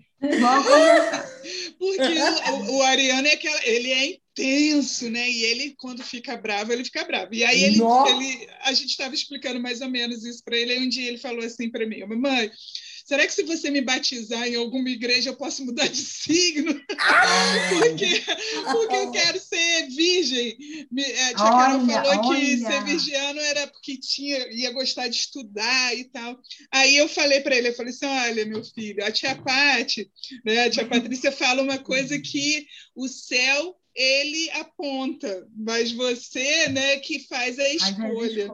Porque [laughs] o, o, Ariano é aquela, ele é intenso, né? E ele, quando fica bravo, ele fica bravo. E aí ele, ele a gente estava explicando mais ou menos isso para ele, e um dia ele falou assim para mim: Mamãe será que se você me batizar em alguma igreja eu posso mudar de signo? [laughs] porque, porque eu quero ser virgem. A tia Carol falou olha. que ser virgiano era porque tinha, ia gostar de estudar e tal. Aí eu falei para ele, eu falei assim, olha, meu filho, a tia Pati, né, a tia Patrícia fala uma coisa que o céu ele aponta, mas você, né, que faz a escolha.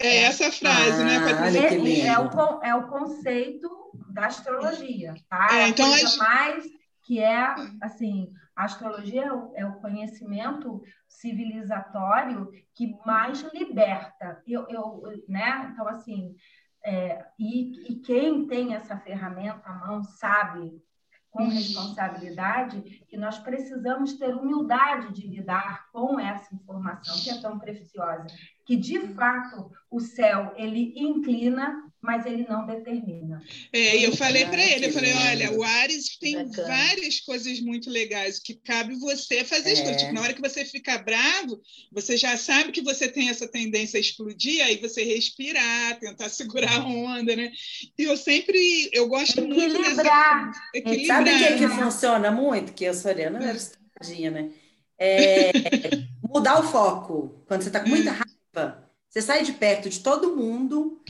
É essa frase, né, ah, né, Patrícia? É, é, o, é o conceito da astrologia, tá? É, então, a mais que é, assim, a astrologia é o, é o conhecimento civilizatório que mais liberta. Eu, eu né? Então, assim, é, e, e quem tem essa ferramenta à mão sabe com responsabilidade que nós precisamos ter humildade de lidar com essa informação que é tão preciosa, que de fato o céu ele inclina, mas ele não determina. É, e eu falei para ele, eu falei, olha, o Ares tem Bacana. várias coisas muito legais que cabe você fazer é. Tipo, na hora que você fica bravo, você já sabe que você tem essa tendência a explodir, aí você respirar, tentar segurar a onda, né? E eu sempre, eu gosto Equilibrar. muito dessa... Equilibrar. Sabe o que, que funciona muito? Que a Soriana era estudadinha, né? É, mudar o foco. Quando você está com muita raiva, você sai de perto de todo mundo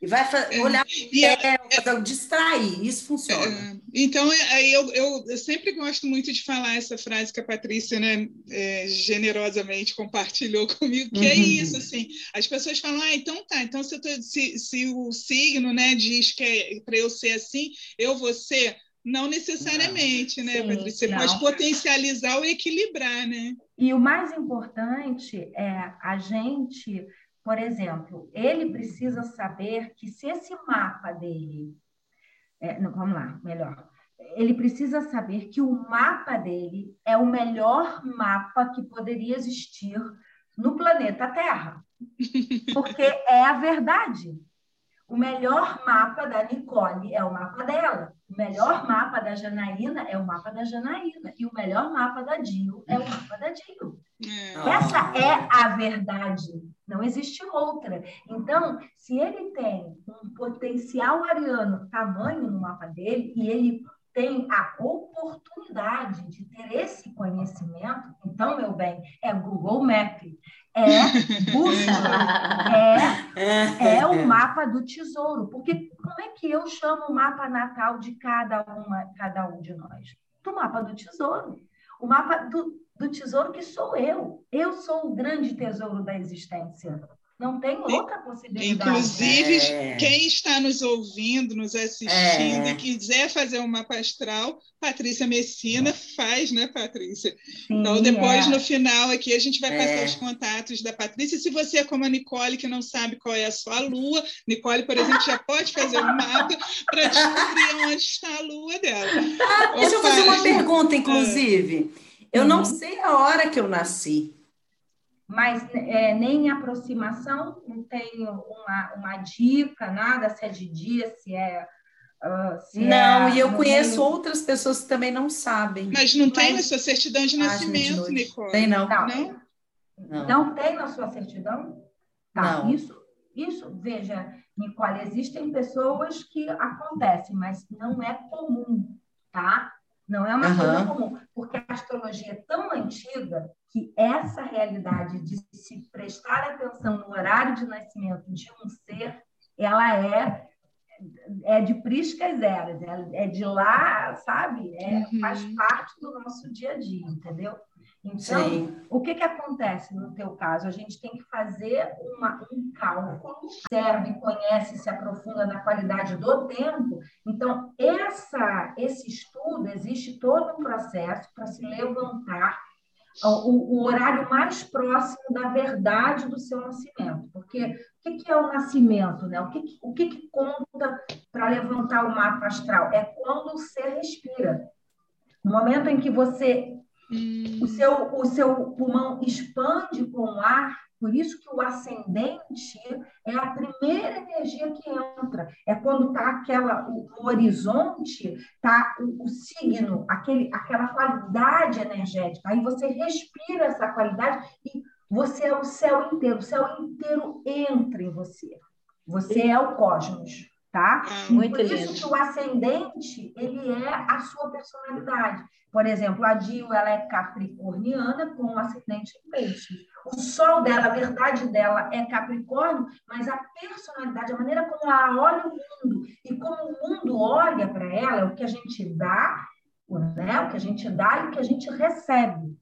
e vai é, olhar e é, é, distrair, isso funciona. É, então, é, aí eu, eu, eu, sempre gosto muito de falar essa frase que a Patrícia né, é, generosamente compartilhou [laughs] comigo, que uhum. é isso, assim, as pessoas falam, ah, então tá, então se, tô, se, se o signo né, diz que é para eu ser assim, eu vou ser, não necessariamente, não. né, Sim, Patrícia? Você não. pode potencializar ou equilibrar, né? E o mais importante é a gente, por exemplo, ele precisa saber que se esse mapa dele. É, não, vamos lá, melhor. Ele precisa saber que o mapa dele é o melhor mapa que poderia existir no planeta Terra. Porque é a verdade. O melhor mapa da Nicole é o mapa dela. O melhor mapa da Janaína é o mapa da Janaína. E o melhor mapa da Dio é o mapa da Dio. É. Essa é a verdade. Não existe outra. Então, se ele tem um potencial ariano tamanho no mapa dele e ele tem a oportunidade de ter esse conhecimento, então, meu bem, é Google Map, é é, é o mapa do tesouro. Porque como é que eu chamo o mapa natal de cada, uma, cada um de nós? Do mapa do tesouro. O mapa do, do tesouro que sou eu. Eu sou o grande tesouro da existência. Não tem outra possibilidade. Inclusive, é. quem está nos ouvindo, nos assistindo é. e quiser fazer uma astral, Patrícia Messina faz, né, Patrícia? Sim, então, depois, é. no final, aqui, a gente vai passar é. os contatos da Patrícia. Se você é como a Nicole, que não sabe qual é a sua lua, Nicole, por exemplo, já pode fazer um mapa para descobrir onde está a lua dela. Ah, [laughs] deixa eu fazer uma pergunta, inclusive. Eu não uhum. sei a hora que eu nasci mas é, nem aproximação, não tenho uma, uma dica, nada, se é de dia, se é. Uh, se não, é, e eu conheço meio... outras pessoas que também não sabem. Mas não tem na sua certidão de nascimento, de Nicole? Tem, não. Não, não. não. não tem na sua certidão? Tá, não. Isso, isso, veja, Nicole, existem pessoas que acontecem, mas não é comum, tá? Não é uma uhum. coisa comum, porque a astrologia é tão antiga que essa realidade de se prestar atenção no horário de nascimento de um ser, ela é é de priscas eras, é de lá, sabe? É, uhum. Faz parte do nosso dia a dia, entendeu? Então, Sim. o que, que acontece no teu caso? A gente tem que fazer uma, um cálculo, serve, conhece, se aprofunda na qualidade do tempo. Então, essa, esse estudo, existe todo um processo para se levantar o, o, horário mais próximo da verdade do seu nascimento. Porque o que, que é o nascimento? Né? O, que, o que, que conta para levantar o mapa astral? É quando você respira. No momento em que você Hum. O, seu, o seu pulmão expande com o ar, por isso que o ascendente é a primeira energia que entra. É quando está aquela o, o horizonte, está o, o, signo, aquele, aquela qualidade energética. Aí você respira essa qualidade e você é o céu inteiro. O céu inteiro entra em você. Você é o cosmos. Tá? Ah, muito Por isso que o ascendente, ele é a sua personalidade. Por exemplo, a Dio, ela é capricorniana com um ascendente em peixes. O sol dela, a verdade dela é capricórnio, mas a personalidade, a maneira como ela olha o mundo e como o mundo olha para ela, o que a gente dá, né? o que a gente dá e o que a gente recebe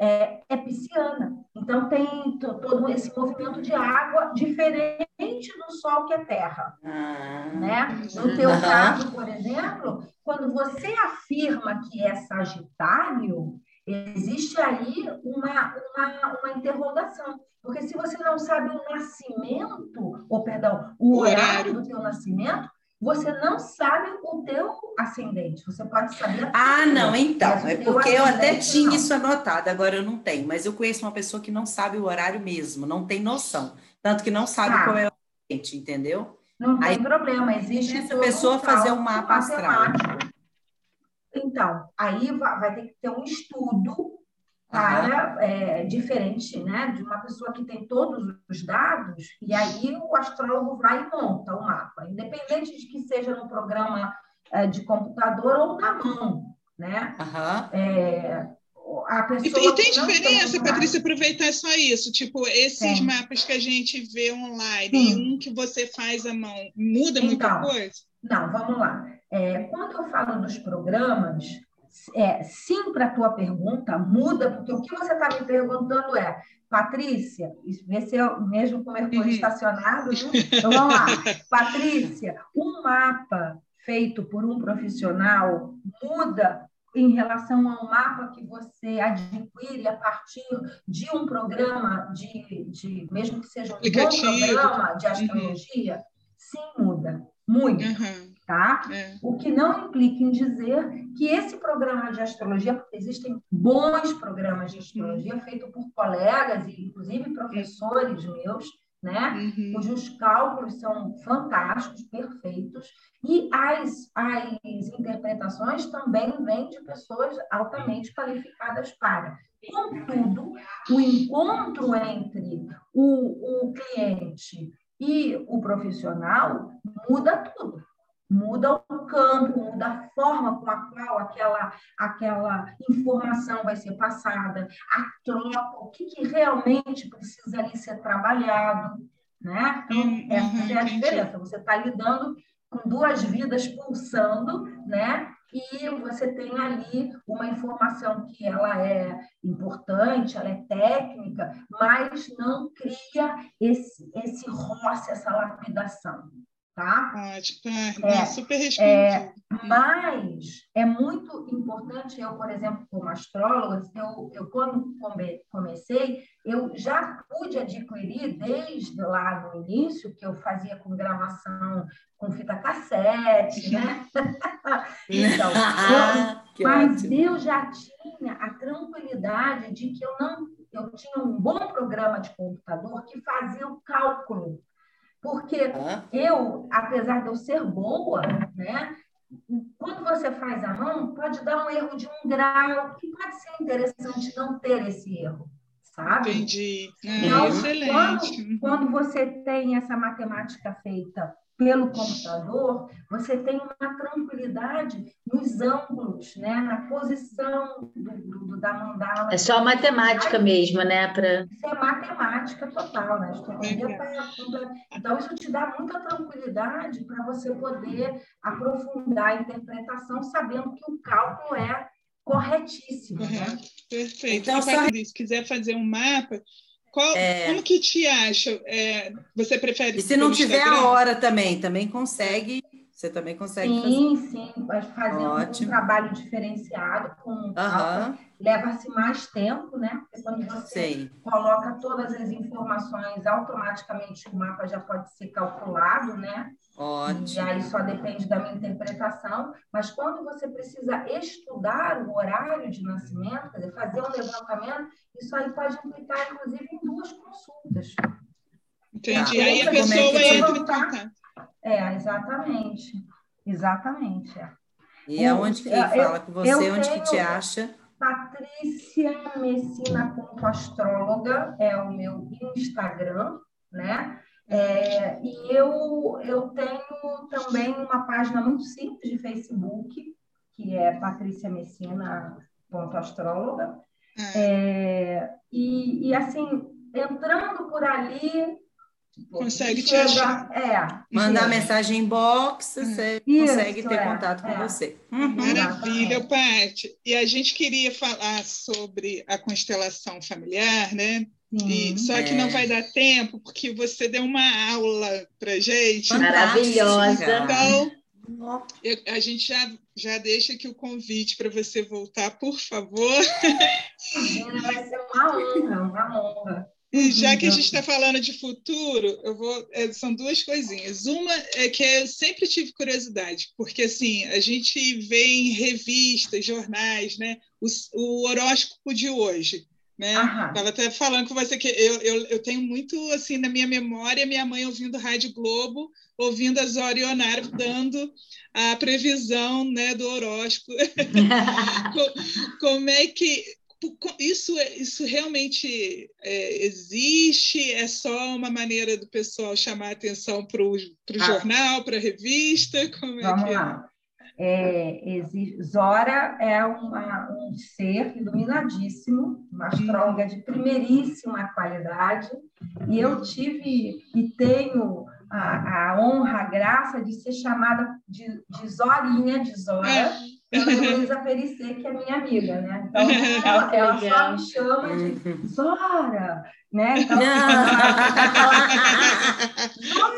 é, é pisciana. Então, tem todo esse movimento de água diferente do Sol, que é terra. Ah, né? No teu caso, por exemplo, quando você afirma que é Sagitário, existe aí uma, uma, uma interrogação. Porque se você não sabe o nascimento, ou perdão, o horário do teu nascimento, você não sabe o teu ascendente. Você pode saber. Ah, não, então. É porque eu até tinha não. isso anotado, agora eu não tenho. Mas eu conheço uma pessoa que não sabe o horário mesmo, não tem noção. Tanto que não sabe tá. qual é o ascendente, entendeu? Não tem aí, problema, existe. Essa pessoa fazer um mapa astral. Então, aí vai ter que ter um estudo para é, diferente né, de uma pessoa que tem todos os dados, e aí o astrólogo vai e monta o mapa, independente de que seja no programa é, de computador ou na mão. Né? Uhum. É, a pessoa e, e tem diferença, Patrícia, aproveitar só isso, tipo, esses tem. mapas que a gente vê online Sim. e um que você faz à mão, muda então, muita coisa? Não, vamos lá. É, quando eu falo dos programas, é, sim para a tua pergunta, muda, porque o que você está me perguntando é, Patrícia, vê se eu mesmo com o Mercúrio uhum. estacionado, né? então vamos lá. Patrícia, um mapa feito por um profissional muda em relação ao mapa que você adquire a partir de um programa de, de mesmo que seja um bom programa de uhum. astrologia? Uhum. Sim, muda, muito. Uhum tá? É. O que não implica em dizer que esse programa de astrologia, porque existem bons programas de astrologia uhum. feitos por colegas e inclusive professores meus, né? Uhum. Cujos cálculos são fantásticos, perfeitos, e as, as interpretações também vêm de pessoas altamente qualificadas para. Contudo, o encontro entre o, o cliente e o profissional muda tudo muda o campo, muda a forma com a qual aquela, aquela informação vai ser passada, a troca, o que, que realmente precisa ali ser trabalhado, né? Então, uhum, essa é a diferença. Você está lidando com duas vidas pulsando, né? E você tem ali uma informação que ela é importante, ela é técnica, mas não cria esse, esse roce, essa lapidação tá? Ótimo, é, é, super respondido. É, mas é muito importante, eu, por exemplo, como astróloga, eu, eu quando comecei, eu já pude adquirir desde lá no início, que eu fazia com gravação com fita cassete, [laughs] né? [laughs] então, eu, mas ótimo. eu já tinha a tranquilidade de que eu não eu tinha um bom programa de computador que fazia o cálculo porque eu, apesar de eu ser boa, né? Quando você faz a mão, pode dar um erro de um grau, que pode ser interessante não ter esse erro, sabe? Entendi. É, então, excelente. Quando, quando você tem essa matemática feita pelo computador, você tem uma tranquilidade nos ângulos, né? na posição do, do, da mandala. É só matemática Aí, mesmo, né? Pra... Isso é matemática total, né? Então, isso te dá muita tranquilidade para você poder aprofundar a interpretação, sabendo que o cálculo é corretíssimo. Né? Perfeito. Então, se quiser fazer um mapa, qual, é... Como que te acha? É, você prefere. E se não tiver Instagram? a hora também, também consegue. Você também consegue sim, fazer. Sim, sim. Fazer Ótimo. um trabalho diferenciado, com uhum. leva-se mais tempo, né? Porque quando você coloca todas as informações, automaticamente o mapa já pode ser calculado, né? Ótimo. E aí só depende da minha interpretação. Mas quando você precisa estudar o horário de nascimento, quer dizer, fazer um levantamento, isso aí pode implicar, inclusive, em duas consultas. Entendi. Tá. Aí a pessoa é entra em contato. É, exatamente. Exatamente. É. E aonde que eu, fala com você? Onde que te acha? Patrícia Messina Astróloga é o meu Instagram, né? É, e eu, eu tenho também uma página muito simples de Facebook, que é Patrícia Messina ponto astróloga. É. é, e, e, assim, entrando por ali. Tipo, consegue te ajudar. É, Mandar mensagem em box, hum. você Isso, consegue ter é, contato com é. você. Uhum. Maravilha, Paty. E a gente queria falar sobre a constelação familiar, né? E, só que não é. vai dar tempo, porque você deu uma aula para gente. Maravilhosa. Então, eu, a gente já, já deixa aqui o convite para você voltar, por favor. Vai ser uma honra, uma honra. E já que a gente está falando de futuro, eu vou. É, são duas coisinhas. Uma é que eu sempre tive curiosidade, porque assim a gente vê em revistas, jornais, né, o, o horóscopo de hoje. Né? Estava até falando com você que eu, eu, eu tenho muito assim na minha memória minha mãe ouvindo Rádio Globo, ouvindo a Zora dando a previsão né, do horóscopo. [laughs] Como é que isso, isso realmente é, existe? É só uma maneira do pessoal chamar a atenção para o ah. jornal, para a revista? Como é Vamos que é? lá. É, existe, Zora é uma, um ser iluminadíssimo, uma astróloga de primeiríssima qualidade, e eu tive e tenho a, a honra, a graça de ser chamada de, de Zorinha, de Zora, é. Pela Luísa Perissé, que é minha amiga, né? Então, [laughs] ela, ela só me chama de Zora, né? Então,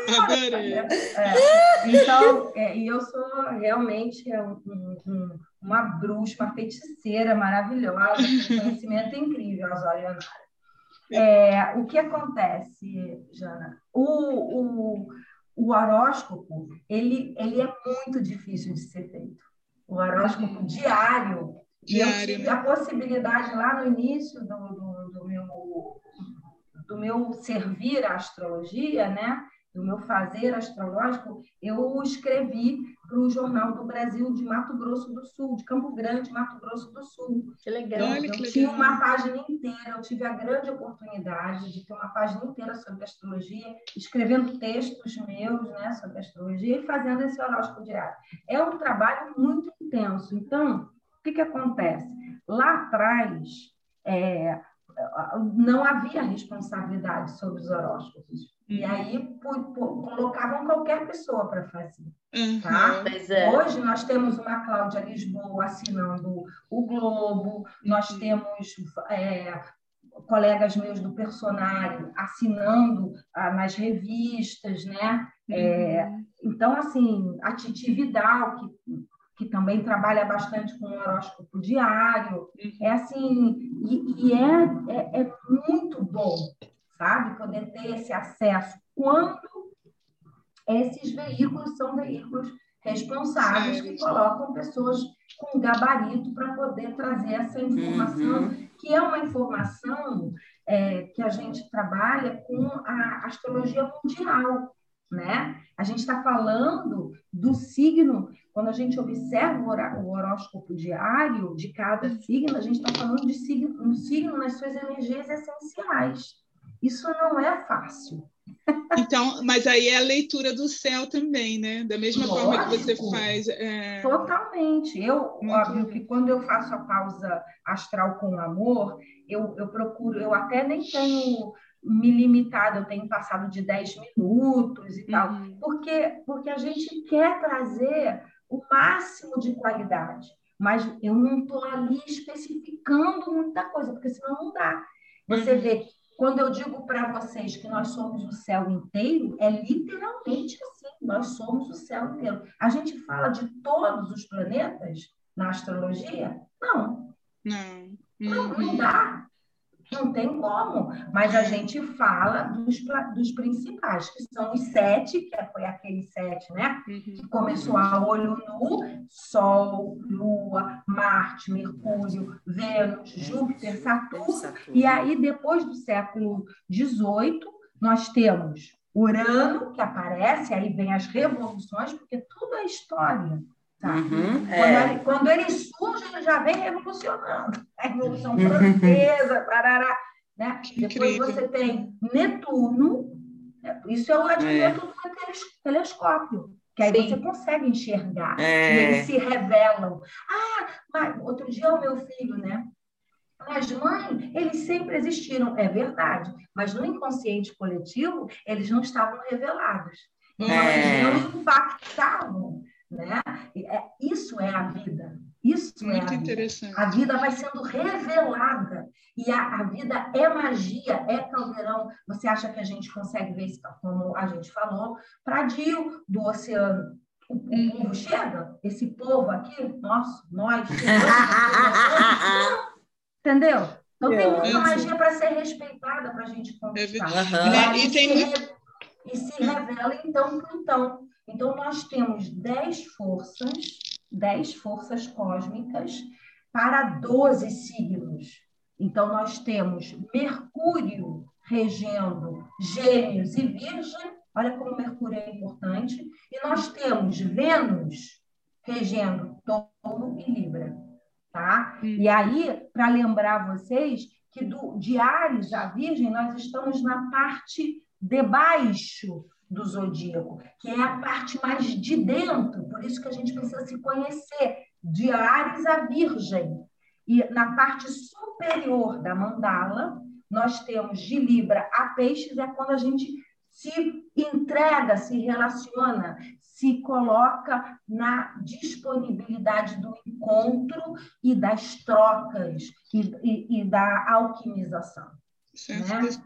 Zora, né? é. então é, e eu sou realmente um, um, uma bruxa, uma feiticeira maravilhosa, com conhecimento incrível, a Zora Leonara. É, o que acontece, Jana? O, o, o horóscopo ele, ele é muito difícil de ser feito. O horóscopo diário. diário eu tive a possibilidade lá no início do, do, do, meu, do meu servir à astrologia, né? do meu fazer astrológico, eu escrevi para o Jornal do Brasil de Mato Grosso do Sul, de Campo Grande, Mato Grosso do Sul. Que legal. Olha, eu que tinha legal. uma página inteira, eu tive a grande oportunidade de ter uma página inteira sobre astrologia, escrevendo textos meus né, sobre astrologia e fazendo esse horóscopo diário. É um trabalho muito intenso. Então, o que, que acontece? Lá atrás, é, não havia responsabilidade sobre os horóscopos. E uhum. aí por, por, colocavam qualquer pessoa para fazer. Uhum. Tá? É. Hoje nós temos uma Cláudia Lisboa assinando o Globo, nós uhum. temos é, colegas meus do personário assinando ah, nas revistas, né? É, uhum. então, assim, a Titi Vidal, que que também trabalha bastante com o horóscopo diário. É assim, e, e é, é, é, muito bom, sabe, poder ter esse acesso quando esses veículos são veículos responsáveis que colocam pessoas com gabarito para poder trazer essa informação, uhum. que é uma informação é, que a gente trabalha com a astrologia mundial né? A gente está falando do signo, quando a gente observa o horóscopo diário de cada signo, a gente está falando de signo, um signo nas suas energias essenciais. Isso não é fácil. Então, mas aí é a leitura do céu também, né? Da mesma Lógico, forma que você faz. É... Totalmente. Eu, Muito óbvio que quando eu faço a pausa astral com amor, eu, eu procuro, eu até nem tenho me limitado, eu tenho passado de 10 minutos e tal, uhum. porque, porque a gente quer trazer o máximo de qualidade, mas eu não estou ali especificando muita coisa, porque senão não dá. Você uhum. vê, quando eu digo para vocês que nós somos o céu inteiro, é literalmente assim, nós somos o céu inteiro. A gente fala de todos os planetas na astrologia? Não. Não. Não, não uhum. dá. Não tem como, mas a gente fala dos, dos principais, que são os sete, que foi aquele sete, né? Uhum. Que começou a olho nu, Sol, Lua, Marte, Mercúrio, Vênus, Júpiter, Saturno. E aí, depois do século XVIII, nós temos Urano, que aparece, aí vem as revoluções, porque tudo é história. Tá? Uhum, é. quando, ele surge, ele já vem revolucionando. A Revolução Francesa, parará, né? Depois você tem Netuno, né? isso é o advento é. do telescópio. que aí Sim. você consegue enxergar. É. E eles se revelam. Ah, mas, outro dia o meu filho, né? Mas, mãe, eles sempre existiram. É verdade. Mas no inconsciente coletivo, eles não estavam revelados. Então, é. eles não impactavam. Né? É, isso é a vida. Isso Muito é a interessante. Vida. A vida vai sendo revelada. E a, a, vida é magia, é caldeirão. Você acha que a gente consegue ver isso, como a gente falou, Pradio do oceano. O, hum. povo chega, esse povo aqui, nosso, nós, [laughs] entendeu? Então tem muita magia para ser respeitada para a gente é conquistar. É, e, tem... se, e se revela então Plutão. Então nós temos dez forças dez forças cósmicas para 12 signos. Então, nós temos Mercúrio regendo Gêmeos e Virgem, olha como Mercúrio é importante, e nós temos Vênus regendo Touro e Libra. Tá? Hum. E aí, para lembrar vocês que do, de Ares Virgem, nós estamos na parte debaixo do zodíaco, que é a parte mais de dentro, por isso que a gente precisa se conhecer, de Ares a Virgem. E na parte superior da mandala, nós temos de Libra a Peixes, é quando a gente se entrega, se relaciona, se coloca na disponibilidade do encontro e das trocas e, e, e da alquimização. Certo. Né?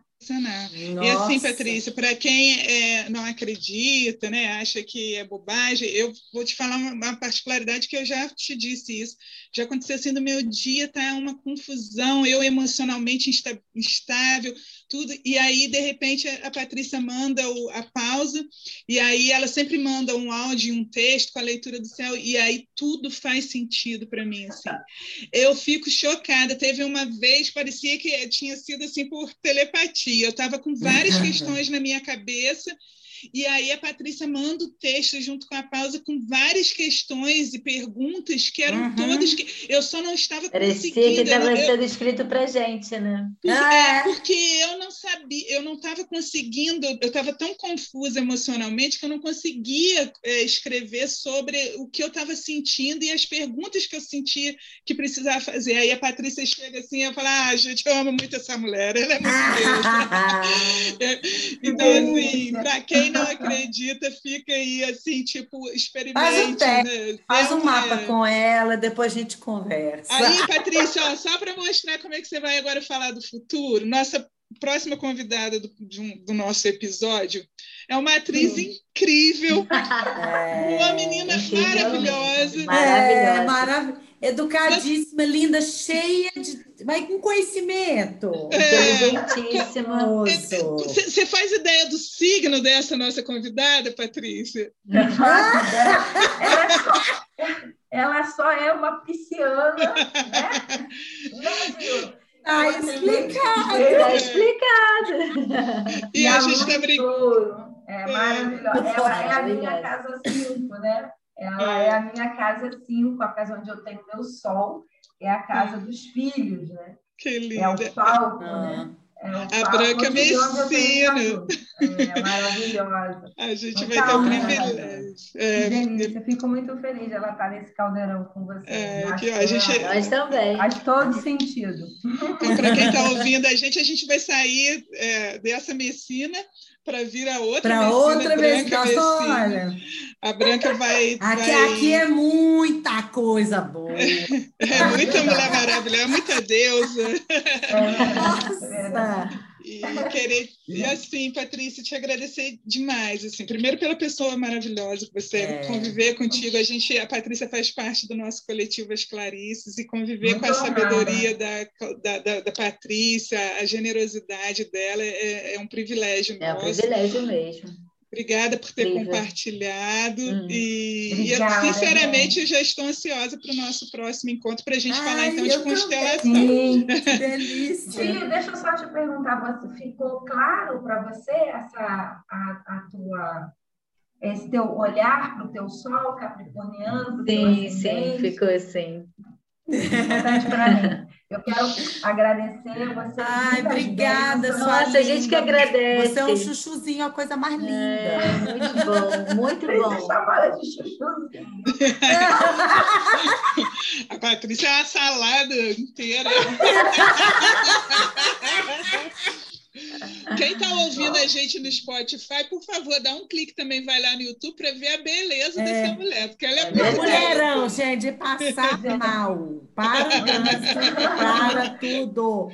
E assim, Patrícia, para quem é, não acredita, né, acha que é bobagem, eu vou te falar uma, uma, particularidade que eu já te disse isso. Já aconteceu assim no meu dia, tá? Uma confusão, eu emocionalmente instável, tudo. E aí, de repente, a Patrícia manda o, a pausa, e aí ela sempre manda um áudio, um texto com a leitura do céu, e aí tudo faz sentido para mim. Assim. Eu fico chocada. Teve uma vez, parecia que tinha sido assim por telepatia. Eu estava com várias [laughs] questões na minha cabeça e aí a Patrícia manda o texto junto com a pausa com várias questões e perguntas que eram uhum. todas que eu só não estava Parecia conseguindo. que estava sendo escrito para gente, né? Porque, ah, é. porque eu não sabia, eu não estava conseguindo, eu estava tão confusa emocionalmente que eu não conseguia é, escrever sobre o que eu estava sentindo e as perguntas que eu sentia que precisava fazer. Aí a Patrícia chega assim e fala: Ah, gente, eu amo muito essa mulher, ela é muito [laughs] [laughs] [laughs] então, assim, para quem quem [laughs] não acredita, fica aí assim, tipo, experimente. Faz um, né? faz um mapa com ela, depois a gente conversa. Aí, [laughs] Patrícia, ó, só para mostrar como é que você vai agora falar do futuro, nossa próxima convidada do, um, do nosso episódio é uma atriz Sim. incrível, [laughs] é, uma menina maravilhosa. É, maravilhosa educadíssima, linda, cheia de. Vai com conhecimento. Inteligentíssima. Você faz ideia do signo dessa nossa convidada, Patrícia? Ela, é só, ela só é uma pisciana, né? Não, Tá explicado. Tá explicado. E, e a gente está brincando. É maravilhosa. Ela é a minha casa 5, né? Ela é. é a minha casa 5, a casa onde eu tenho meu sol, é a casa dos filhos, né? Que linda. É o palco, ah. né? É a Branca Messina. É maravilhosa. A gente então, vai ter o privilégio. É, delícia, fico muito feliz de ela estar nesse caldeirão com você. É, que, a gente... Nós também. Faz todo sentido. Então, para quem está ouvindo a gente, a gente vai sair é, dessa Messina para vir a outra Para outra Branca Messina. Olha. A Branca vai aqui, vai... aqui é muita coisa boa. [laughs] é muita mulher maravilhosa, é muita deusa. Nossa! E querer, e assim, Patrícia, te agradecer demais, assim, primeiro pela pessoa maravilhosa que você é. conviver contigo, a gente, a Patrícia faz parte do nosso coletivo As Clarices e conviver Muito com a sabedoria da, da, da, da, Patrícia, a generosidade dela é, é um privilégio é nosso. É um privilégio mesmo. Obrigada por ter compartilhado. Hum. E, e, sinceramente, eu já estou ansiosa para o nosso próximo encontro, para a gente Ai, falar então de constelação. Sim, [laughs] que delícia. Sim, deixa eu só te perguntar, você, ficou claro para você essa a, a tua esse teu olhar para o teu sol capricorniano? Sim, sim, ficou assim. Importante para mim. [laughs] Eu quero agradecer você. Ai, obrigada, sua Nossa, a gente que agradece. Você é um chuchuzinho, a coisa mais linda. É, muito bom, muito bom. Chamada de chuchuzinho. [laughs] a Patrícia é uma salada inteira. [laughs] Quem está ouvindo a gente no Spotify, por favor, dá um clique também, vai lá no YouTube para ver a beleza é. dessa mulher, porque ela é, é muito mulherão, gente, de passar mal. Para o para tudo.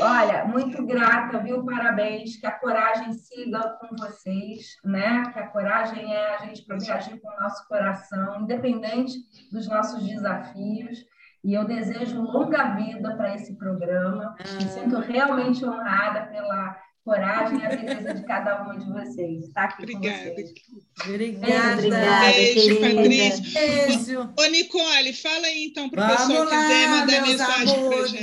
Olha, muito grata, viu? Parabéns, que a coragem siga com vocês, né? Que a coragem é a gente poder agir com o nosso coração, independente dos nossos desafios. E eu desejo longa vida para esse programa. Me ah. sinto realmente honrada pela coragem e a beleza de cada uma de vocês. Está aqui Obrigada. com vocês. Obrigada. Obrigada, Beijo, Patrícia. Beijo. Ô, Nicole, fala aí então para o pessoal que quiser mandar mensagem para gente.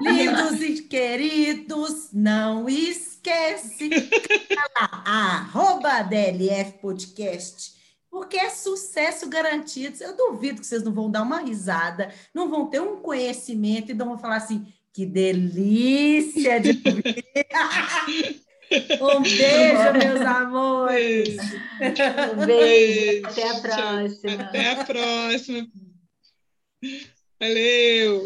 Lindos e queridos, não esquece. [laughs] Arroba DLF Podcast porque é sucesso garantido. Eu duvido que vocês não vão dar uma risada, não vão ter um conhecimento e não vão falar assim, que delícia de. [laughs] Um beijo, meus amores. Um beijo. Até a próxima. Até a próxima. Valeu.